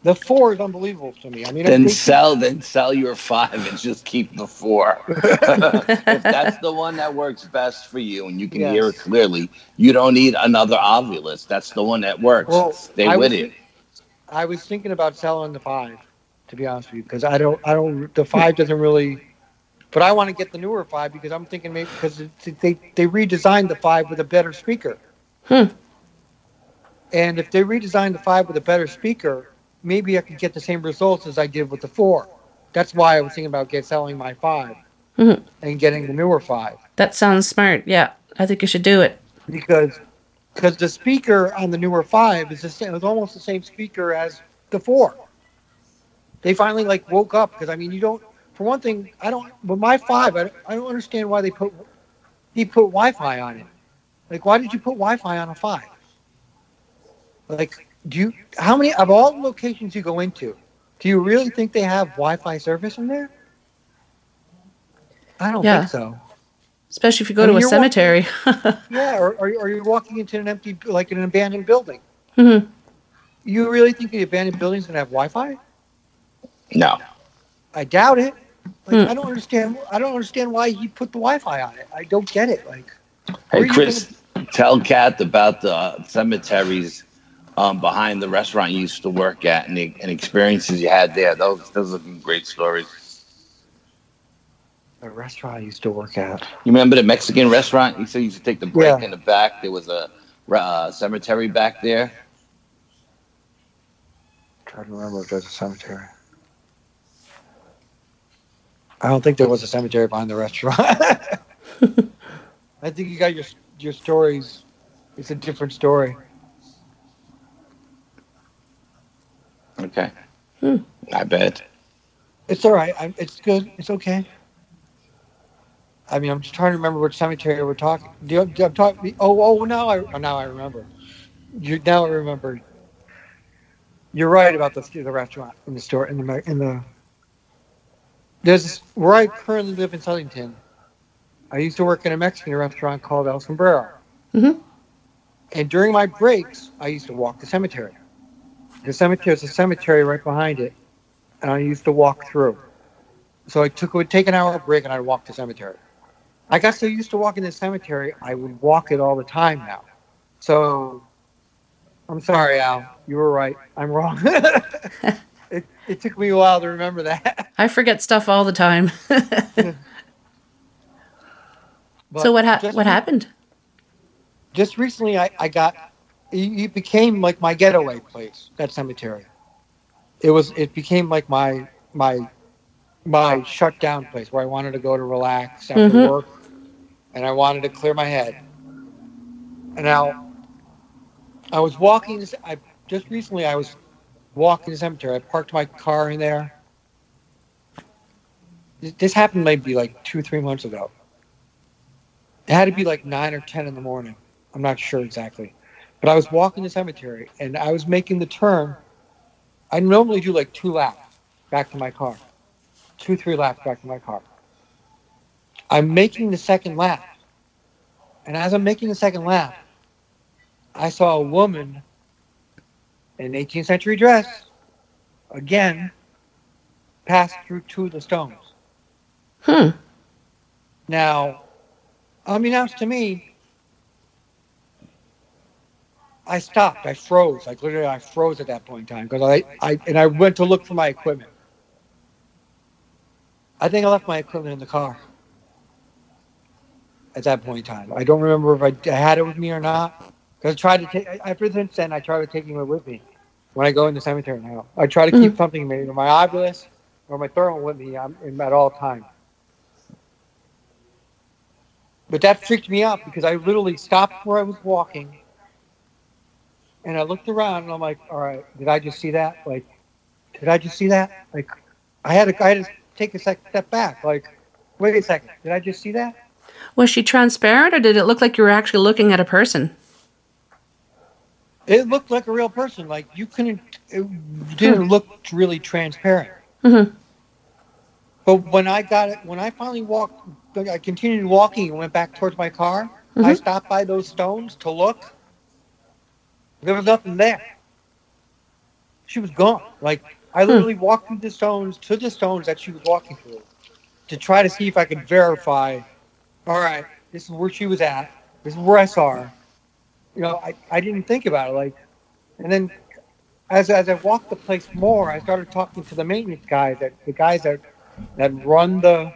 The four is unbelievable to me. I mean, Then sell, then sell your five and just keep the four. if that's the one that works best for you and you can hear it clearly, you don't need another Ovilus. That's the one that works. Well, Stay I with was- it. I was thinking about selling the five, to be honest with you, because I don't, I don't, the five doesn't really. But I want to get the newer five because I'm thinking maybe because they they redesigned the five with a better speaker. Hmm. And if they redesign the five with a better speaker, maybe I could get the same results as I did with the four. That's why I was thinking about get selling my 5 Mhm. and getting the newer five That sounds smart. Yeah, I think you should do it. because because the speaker on the newer five is the same. It's almost the same speaker as the four. They finally like woke up because I mean you don't. For one thing, I don't. But my five, I, I don't understand why they put he put Wi-Fi on it. Like, why did you put Wi-Fi on a five? Like, do you? How many of all the locations you go into? Do you really think they have Wi-Fi service in there? I don't Yeah. think so. Especially if you go I to a you're cemetery. Yeah, or, or, or you're walking into an empty, like an abandoned building. Mhm. You really think the abandoned building's gonna have Wi-Fi? No. I doubt it. Like, Hmm. I don't understand. I don't understand why he put the Wi-Fi on it. I don't get it. Like, Hey, are you Chris, tell Kat about the cemeteries um, behind the restaurant you used to work at and the and experiences you had there. Those, those are some great stories. the restaurant I used to work at. You remember the Mexican restaurant? You said you used to take the break Yeah. in the back. There was a uh, cemetery back there. trying to remember if there's a cemetery. I don't think there was a cemetery behind the restaurant. I think you got your your stories. It's a different story. Okay. Hmm. I bet. It's all right. I, it's good. It's okay. I mean, I'm just trying to remember which cemetery we're talking. Do you, do you, I'm talking. Oh, oh, now I oh, now I remember. You now I remember. You're right about the the restaurant in the store in the in the. There's where I currently live in Southington. I used to work in a Mexican restaurant called El Sombrero. Mhm. And during my breaks, I used to walk the cemetery. The cemetery is a cemetery right behind it, and I used to walk through. So I took would take an hour break and I'd walk the cemetery. I got so used to walking the cemetery, I would walk it all the time now. So I'm sorry, Al. You were right. I'm wrong. it, it took me a while to remember that. I forget stuff all the time. So what ha- what re- happened? Just recently, I, I got it, became like my getaway place. That cemetery. It was. It became like my my my shut down place where I wanted to go to relax after Mhm. work, and I wanted to clear my head. And now I was walking. I just recently I was walking the cemetery. I parked my car in there. This- This happened maybe like two, three months ago. It had to be like nine or ten in the morning. I'm not sure exactly, but I was walking the cemetery and I was making the turn. I normally do like two laps back to my car, two, three laps back to my car. I'm making the second lap, and as I'm making the second lap, I saw a woman in 18th century dress again passed through two of the stones. Hmm. Now, unbeknownst to me, I stopped. I froze. Like literally, I froze at that point in time because I, I and I went to look for my equipment. I think I left my equipment in the car at that point in time. I don't remember if I, I had it with me or not. Because I tried to take. Ever since then, I try to taking it with me when I go in the cemetery now. I try to keep something, maybe my Ovilus or my thermal with me um, in- at all times. But that freaked me out because I literally stopped where I was walking and I looked around and I'm like, all right, did I just see that? Like, did I just see that? Like, I had to, I had to take a sec, step back. Like, wait a second, did I just see that? Was she transparent or did it look like you were actually looking at a person? It looked like a real person. Like, you couldn't, it didn't hmm. look really transparent. Mhm. But when I got it, when I finally walked, I continued walking and went back towards my car. I mm-hmm. stopped by those stones to look. There was nothing there. She was gone. Like I hmm. literally walked through the stones to the stones that she was walking through to try to see if I could verify. All right, this is where she was at. This is where I saw her. You know, I, I didn't think about it. Like, and then as as I walked the place more, I started talking to the maintenance guys that the guys that that run the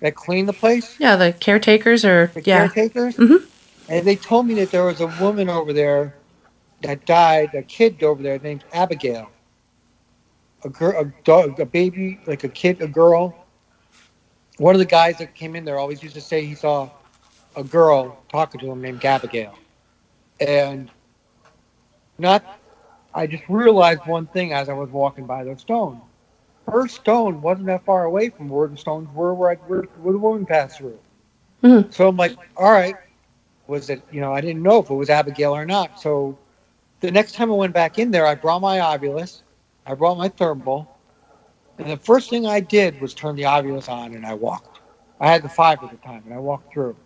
that clean the place, Yeah, the caretakers or the yeah. caretakers, Mhm. and they told me that there was a woman over there that died, a kid over there named Abigail, a girl, a dog, a baby, like a kid, a girl. One of the guys that came in there always used to say he saw a girl talking to him named Abigail, and not. I just realized one thing as I was walking by the stones. Her stone wasn't that far away from where the stones were where, I, where, where the woman passed through. Mhm. So I'm like, all right, was it, you know, I didn't know if it was Abigail or not. So the next time I went back in there, I brought my Ovilus, I brought my thermal, and the first thing I did was turn the Ovilus on and I walked. I had the five at the time and I walked through.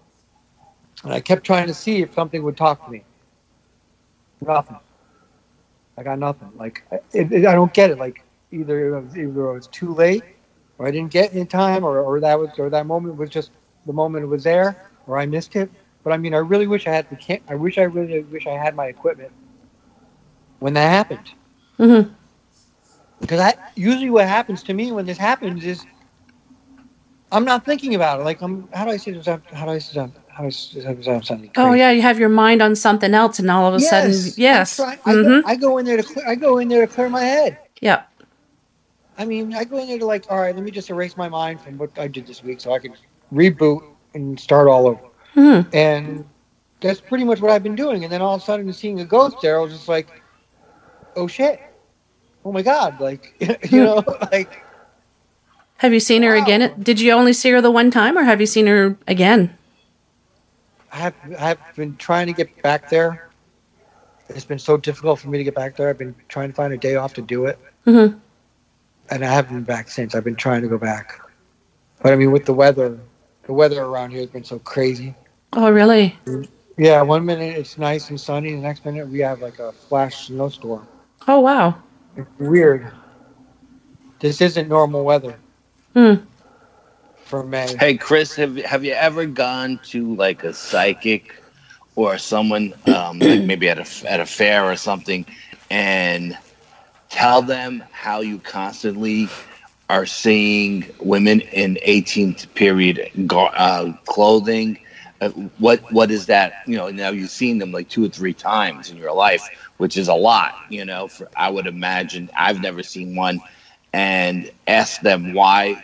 And I kept trying to see if something would talk to me. Nothing. I got nothing. Like, it, it, I don't get it. Like, either it was, either it was too late or I didn't get in time or, or that was, or that moment was just the moment it was there or I missed it. But I mean, I really wish I had the I wish I really wish I had my equipment when that happened. Mhm. Because I usually what happens to me when this happens is I'm not thinking about it. Like I'm, how do I say this? How do I say that? How do I say this without sounding Oh yeah, you have your mind on something else, and all of a sudden, I'm yes, trying- I, hmm go, I go in there to clear, I go in there to clear my head. yeah, I mean, I go in there to like, all right, let me just erase my mind from what I did this week, so I can reboot and start all over. Mhm. And that's pretty much what I've been doing. And then all of a sudden, seeing a ghost there, I was just like, oh shit, oh my god, like you know, like Have you seen her Wow. again? Did you only see her the one time, or have you seen her again? I have I've been trying to get back there. It's been so difficult for me to get back there. I've been trying to find a day off to do it, Mhm. and I haven't been back since. I've been trying to go back, but I mean, with the weather, the weather around here has been so crazy. Oh really? Yeah, one minute it's nice and sunny, the next minute we have like a flash snowstorm. Oh wow. It's weird. This isn't normal weather Hmm. For. Hey, Chris, have have you ever gone to like a psychic or someone um, like maybe at a at a fair or something, and tell them how you constantly are seeing women in 18th period uh, clothing? Uh, what what is that? You know, now you've seen them like two or three times in your life, which is a lot. You know, for I would imagine I've never seen one, and ask them why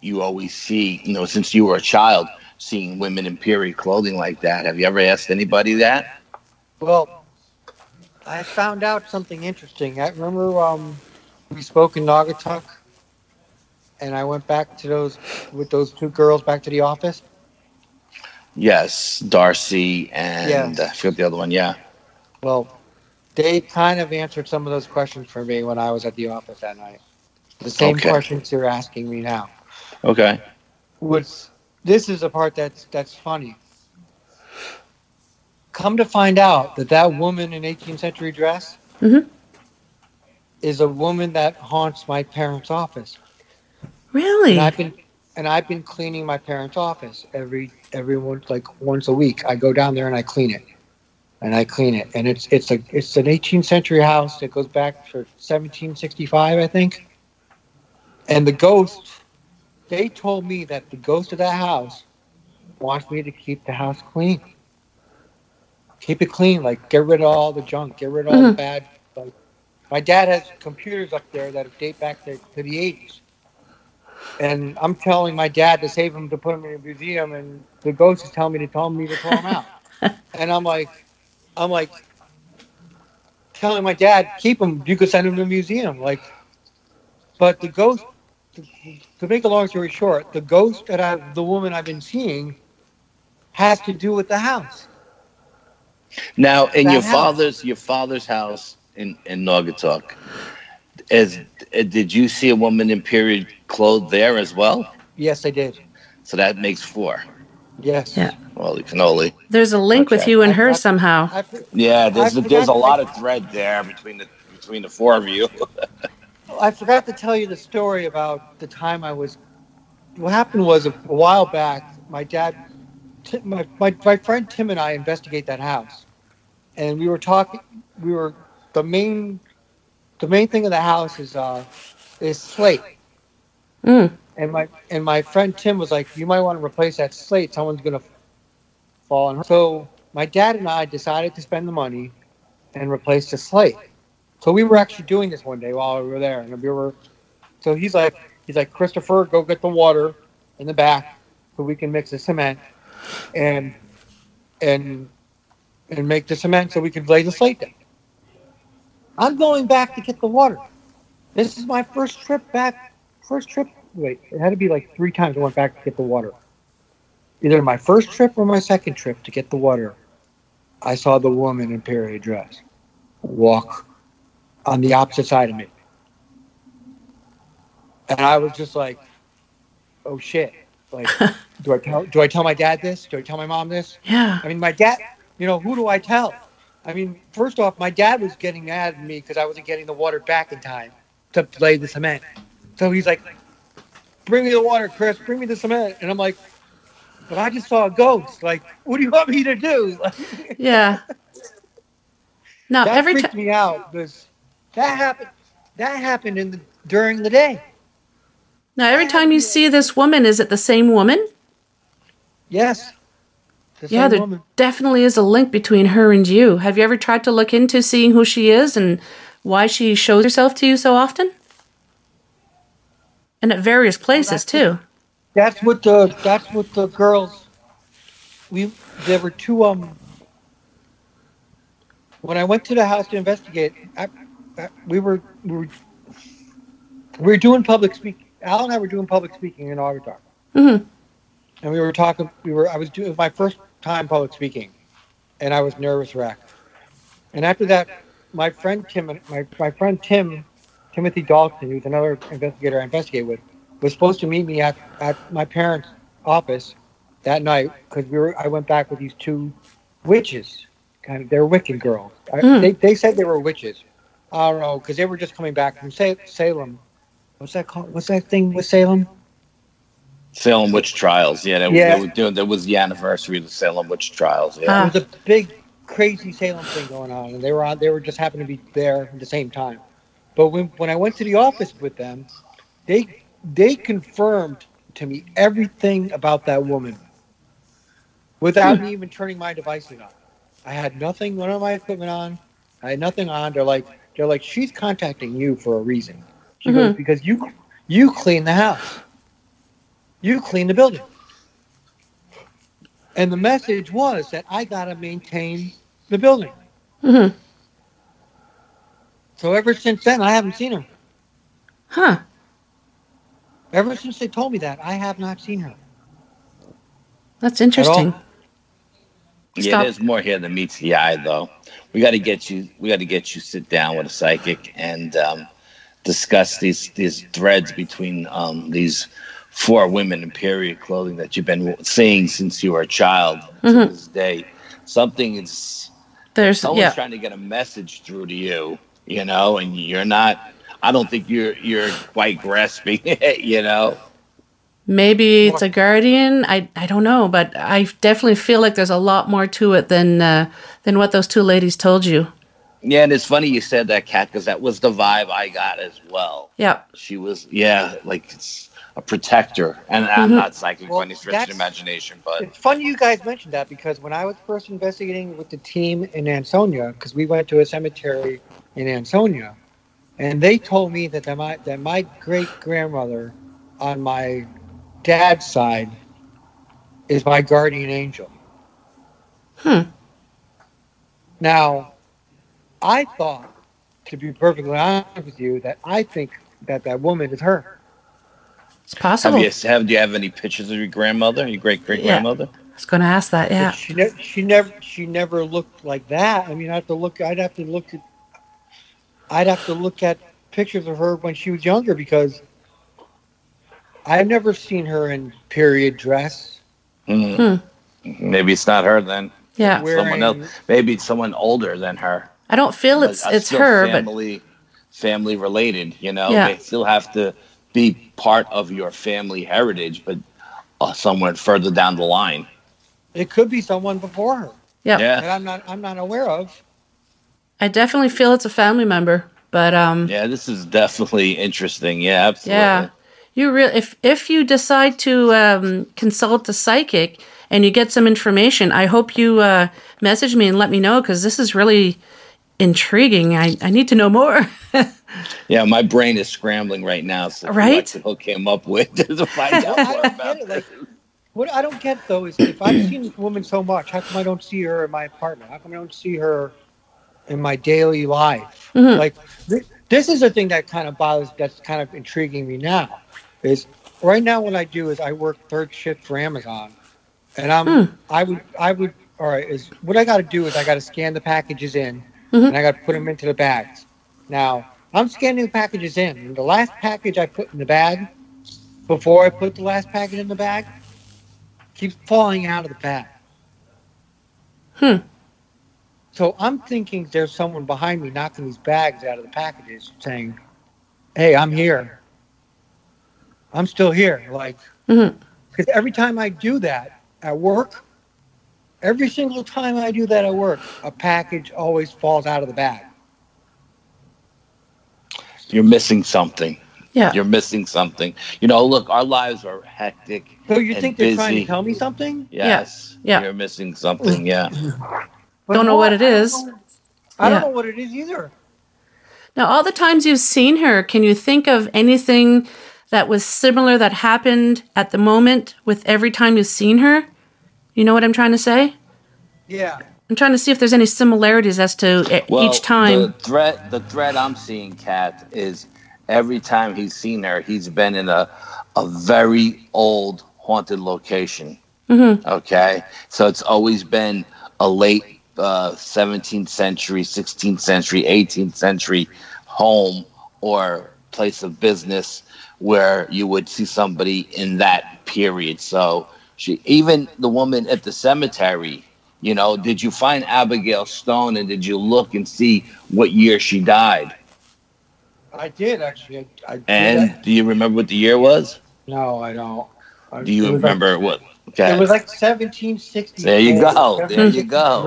you always see, you know, since you were a child, seeing women in period clothing like that. Have you ever asked anybody that? Well, I found out something interesting. I remember um, we spoke in Naugatuck, and I went back to those with those two girls back to the office. Yes, Darcy and Yes. uh, I forget the other one. Yeah. Well, they kind of answered some of those questions for me when I was at the office that night. The same Okay. questions you're asking me now. Okay. What's this is a part that's that's funny. Come to find out that that woman in 18th century dress Mhm. is a woman that haunts my parents' office. Really? And I've been and I've been cleaning my parents' office every every once like once a week. I go down there and I clean it, and I clean it, and it's it's a it's an 18th century house that goes back to 1765, I think. And the ghost, they told me that the ghost of that house wants me to keep the house clean. Keep it clean, like get rid of all the junk, get rid of all the mm-hmm. bad. Like, my dad has computers up there that date back to, to the 80s and I'm telling my dad to save him to put him in a museum, and the ghost is telling me to tell me to throw him out. and I'm like, I'm like, telling my dad keep him. You could send him to a museum, like. But the ghost, to, to make a long story short, the ghost that I, the woman I've been seeing, has to do with the house. Now, in That your house. father's your father's house in in Naugatuck, is uh, did you see a woman in period clothes there as well? Yes, I did. So that makes four. Yes. Yeah. Holy cannoli! There's a link with you and her I- I- somehow. I, Yeah, there's I a, there's a lot of thread there between the between the four of you. I forgot to tell you the story about the time I was. What happened was a, a while back, my dad, my, my, my friend Tim and I investigate that house, and we were talking. We were the main, the main thing of the house is uh, is slate, Mm. and my and my friend Tim was like, "You might want to replace that slate. Someone's gonna fall on her." So my dad and I decided to spend the money and replace the slate. So we were actually doing this one day while we were there, and we were. So he's like, he's like, Christopher, go get the water in the back so we can mix the cement, and and and make the cement so we can lay the slate down. I'm going back to get the water. This is my first trip back. First trip. Wait, it had to be like three times I went back to get the water. Either my first trip or my second trip to get the water. I saw the woman in period dress walk on the opposite side of me. And I was just like, oh shit. Like, do I tell do I tell my dad this? Do I tell my mom this? Yeah. I mean my dad you know, who do I tell? I mean, first off, my dad was getting mad at me because I wasn't getting the water back in time to lay the cement. So he's like, Bring me the water, Chris, bring me the cement. And I'm like, But I just saw a ghost. Like, what do you want me to do? Yeah. Now that every time. me out because that happened. That happened in the during the day. Now every time you see this woman, is it the same woman? Yes. The Yeah, there woman. definitely is a link between her and you. Have you ever tried to look into seeing who she is and why she shows herself to you so often? And at various places too. That's what the that's what the girls. We there were two um. When I went to the house to investigate, I, we were we were we were doing public speaking. Al and I were doing public speaking in August. Mhm. And we were talking. We were. I was doing it was my first time public speaking, and I was nervous wreck. And after that, my friend Tim, my my friend Tim, Timothy Dalton, who's another investigator I investigate with, was supposed to meet me at, at my parents' office that night because we were. I went back with these two witches. Kind of, they're Wiccan girls. I, Hmm. they, they said they were witches. I don't know because they were just coming back from Sa- Salem. What's that called? What's that thing with Salem? Salem witch trials. Yeah, they, Yeah. were doing. That was the anniversary of the Salem witch trials. Yeah. Ah. There was a big, crazy Salem thing going on, and they were on. They were just happened to be there at the same time. But when when I went to the office with them, they they confirmed to me everything about that woman without me even turning my devices on. I had nothing, none of my equipment on. I had nothing on. They're like, they're like, she's contacting you for a reason. She goes, because you you clean the house, you clean the building. And the message was that I gotta maintain the building. Mhm. So ever since then, I haven't seen her. Huh. Ever since they told me that, I have not seen her. That's interesting. Yeah, Stop. there's more here than meets the eye, though. We got to get you. We got to get you sit down with a psychic and um, discuss these these threads between um, these four women in period clothing that you've been seeing since you were a child to this day. Something is There's someone's yeah. trying to get a message through to you, you know, and you're not. I don't think you're you're quite grasping it, you know. Maybe it's a guardian. I I don't know, but I definitely feel like there's a lot more to it than uh, than what those two ladies told you. Yeah, and it's funny you said that, Kat, because that was the vibe I got as well. Yeah. She was, yeah, like it's a protector, and Mm-hmm. I'm not psychic Well, by any stretch of imagination, but It's funny you guys mentioned that because when I was first investigating with the team in Ansonia, because we went to a cemetery in Ansonia, and they told me that my that my great grandmother on my dad's side is my guardian angel. Hmm. Now, I thought, to be perfectly honest with you, that I think that that woman is her. It's have possible. you have do you have any pictures of your grandmother, your great great grandmother? Yeah. I was going to ask that. Yeah. But she never she never she never looked like that. I mean, I have to look. I'd have to look at. I'd have to look at pictures of her when she was younger because I've never seen her in period dress. Mm. Maybe it's not her then. Yeah. Wearing, Someone else. Maybe it's someone older than her. I don't feel it's But, it's still her, but family, family related. You know, Yeah. they still have to be part of your family heritage, but uh, somewhere further down the line. It could be someone before her yeah. that Yeah, I'm not. I'm not aware of. I definitely feel it's a family member. But um, yeah. This is definitely interesting. Yeah, absolutely. Yeah. You real if if you decide to um, consult a psychic and you get some information, I hope you uh, message me and let me know because this is really intriguing. I, I need to know more. Yeah, my brain is scrambling right now. So Right? what hook came up with to find out I more don't about this. What I don't get though is if I've seen this woman so much, how come I don't see her in my apartment? How come I don't see her in my daily life? Like th- this is the thing that kind of bothers. That's kind of intriguing me now. Is right now what I do is I work third shift for Amazon, and I'm I would I would all right is what I got to do is I got to scan the packages in and I got to put them into the bags. Now I'm scanning the packages in, and the last package I put in the bag before I put the last package in the bag keeps falling out of the bag. Hmm. So I'm thinking there's someone behind me knocking these bags out of the packages saying, Hey, I'm here. I'm still here. Like, mm-hmm. because every time I do that at work, every single time I do that at work, a package always falls out of the bag. You're missing something. yeah. You're missing something. You know, look, our lives are hectic. So you and think they're trying to tell me something? Yes. Yeah. You're missing something. Yeah. But Don't know what it is. I don't is. I don't know what it is either. Now, all the times you've seen her, can you think of anything that was similar that happened at the moment with every time you've seen her? You know what I'm trying to say? Yeah. I'm trying to see if there's any similarities as to Well, each time. the threat, the threat I'm seeing, Kat, is every time he's seen her, he's been in a a very old haunted location. Mm-hmm. Okay, so it's always been a late uh, 17th century, 16th century, 18th century home or place of business where you would see somebody in that period. So she, even the woman at the cemetery, you know, did you find Abigail Stone and did you look and see what year she died? I did actually. I, I did And do you remember what the year was? no, I don't. I- Do you it was remember what? Like, Okay. it was like 1760. There you go. There you go.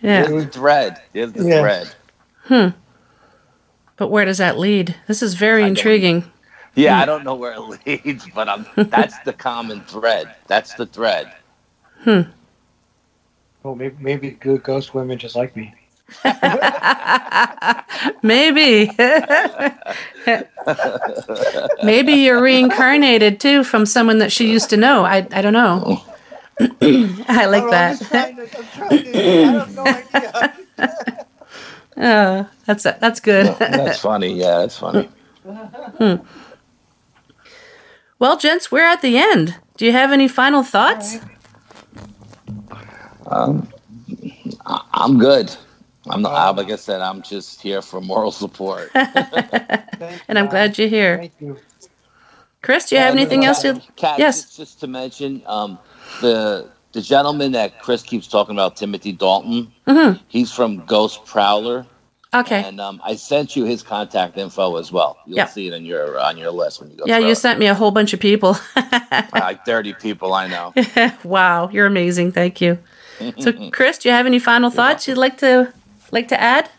yeah. There's the thread. There's the Yeah. thread. Hmm. But where does that lead? This is very I don't- intriguing. Yeah, I don't know where it leads, but I'm, that's the common thread. That's the thread. Hmm. Well, maybe, maybe good ghost women just like me. Maybe. Maybe you're reincarnated too from someone that she used to know. I, I don't know. I like I'm that. just trying to- I'm trying to- I have no idea. Oh, that's that's good. That's funny. Yeah, that's funny. Well, gents, we're at the end. Do you have any final thoughts? I'm good. I'm not. Like I said, I'm just here for moral support. And I'm glad you're here. Thank you. Chris, do you have anything else to? Kat, Yes. Just, just to mention, um, the the gentleman that Chris keeps talking about, Timothy Dalton. Mm-hmm. He's from Ghost Prowler, Okay. and um, I sent you his contact info as well. You'll Yeah. see it on your on your list when you go. Yeah, through you it. sent me a whole bunch of people. like 30 people. I know. wow, you're amazing. Thank you. So, Chris, do you have any final thoughts you'd like to like to add?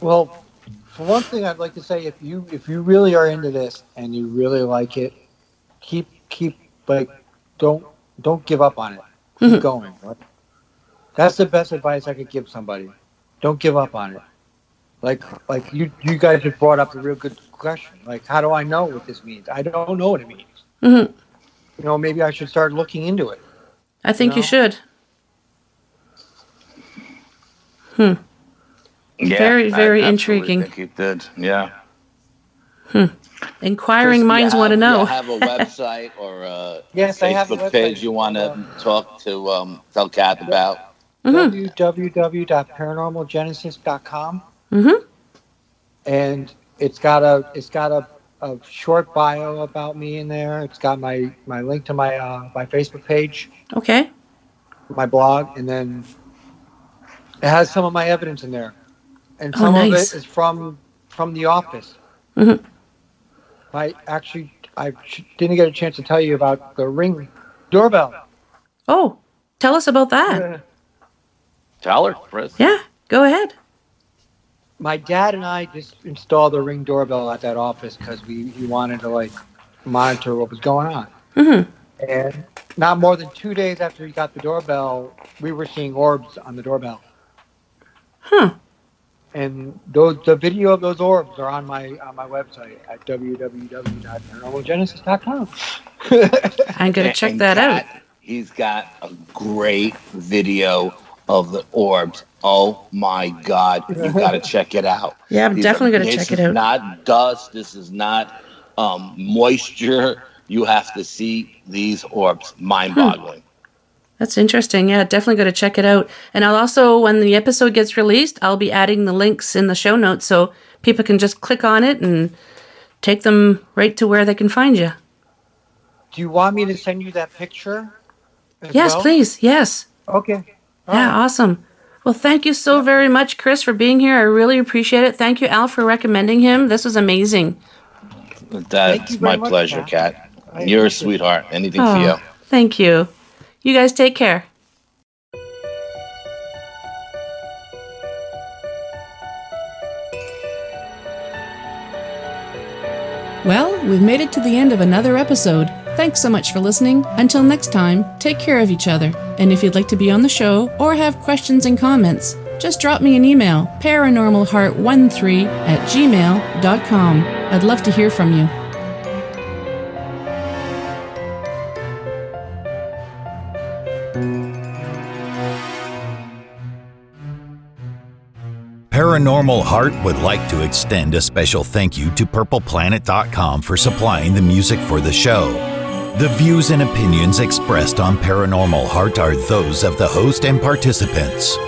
Well, for one thing, I'd like to say if you if you really are into this and you really like it, keep keep like don't don't give up on it. Keep going. Right? That's the best advice I could give somebody. Don't give up on it. Like like you you guys have brought up a real good question. Like how do I know what this means? I don't know what it means. Mhm. You know, maybe I should start looking into it. I think you No. should. Yeah, Very, very absolutely intriguing. think he did. Yeah. Hmm. Inquiring Chris, minds you want to know. You have a website or a Yes, I have a Facebook page you want to Um, talk to um, tell Kat about? Mm-hmm. www.paranormalgenesis.com. Mhm. And it's got a it's got a, a short bio about me in there. It's got my my link to my uh, my Facebook page, Okay. my blog, and then it has some of my evidence in there. And Oh, some nice. of it is from from the office. Mhm. I actually I didn't get a chance to tell you about the ring doorbell. Oh, tell us about that. Tell her, Chris. Yeah, go ahead. my dad and I just installed a ring doorbell at that office because we, we wanted to like monitor what was going on. Mhm. And not more than two days after we got the doorbell, we were seeing orbs on the doorbell. Huh. And those the video of those orbs are on my on my website at www.paranormalgenesis.com. I'm gonna check and that out. Kat, He's got a great video of the orbs. Oh my God! You got to check it out. Yeah, I'm These definitely gonna check it out. Not dust. This is not um, moisture. You have to see these orbs. Mind-boggling. That's interesting. Yeah, definitely going to check it out. And I'll also, when the episode gets released, I'll be adding the links in the show notes so people can just click on it and take them right to where they can find you. Do you want me to send you that picture? Yes, well? please. Yes. Okay. All Yeah, right. awesome. Well, thank you so very much, Chris, for being here. I really appreciate it. Thank you, Al, for recommending him. This was amazing. That's my much, pleasure, Kat. Kat. You're a sweetheart. Anything for Oh, you. thank you. You guys take care. Well, we've made it to the end of another episode. Thanks so much for listening. Until next time, take care of each other. And if you'd like to be on the show or have questions and comments, just drop me an email, paranormalheart13 at gmail.com. I'd love to hear from you. Paranormal Heart would like to extend a special thank you to PurplePlanet.com for supplying the music for the show. The views and opinions expressed on Paranormal Heart are those of the host and participants.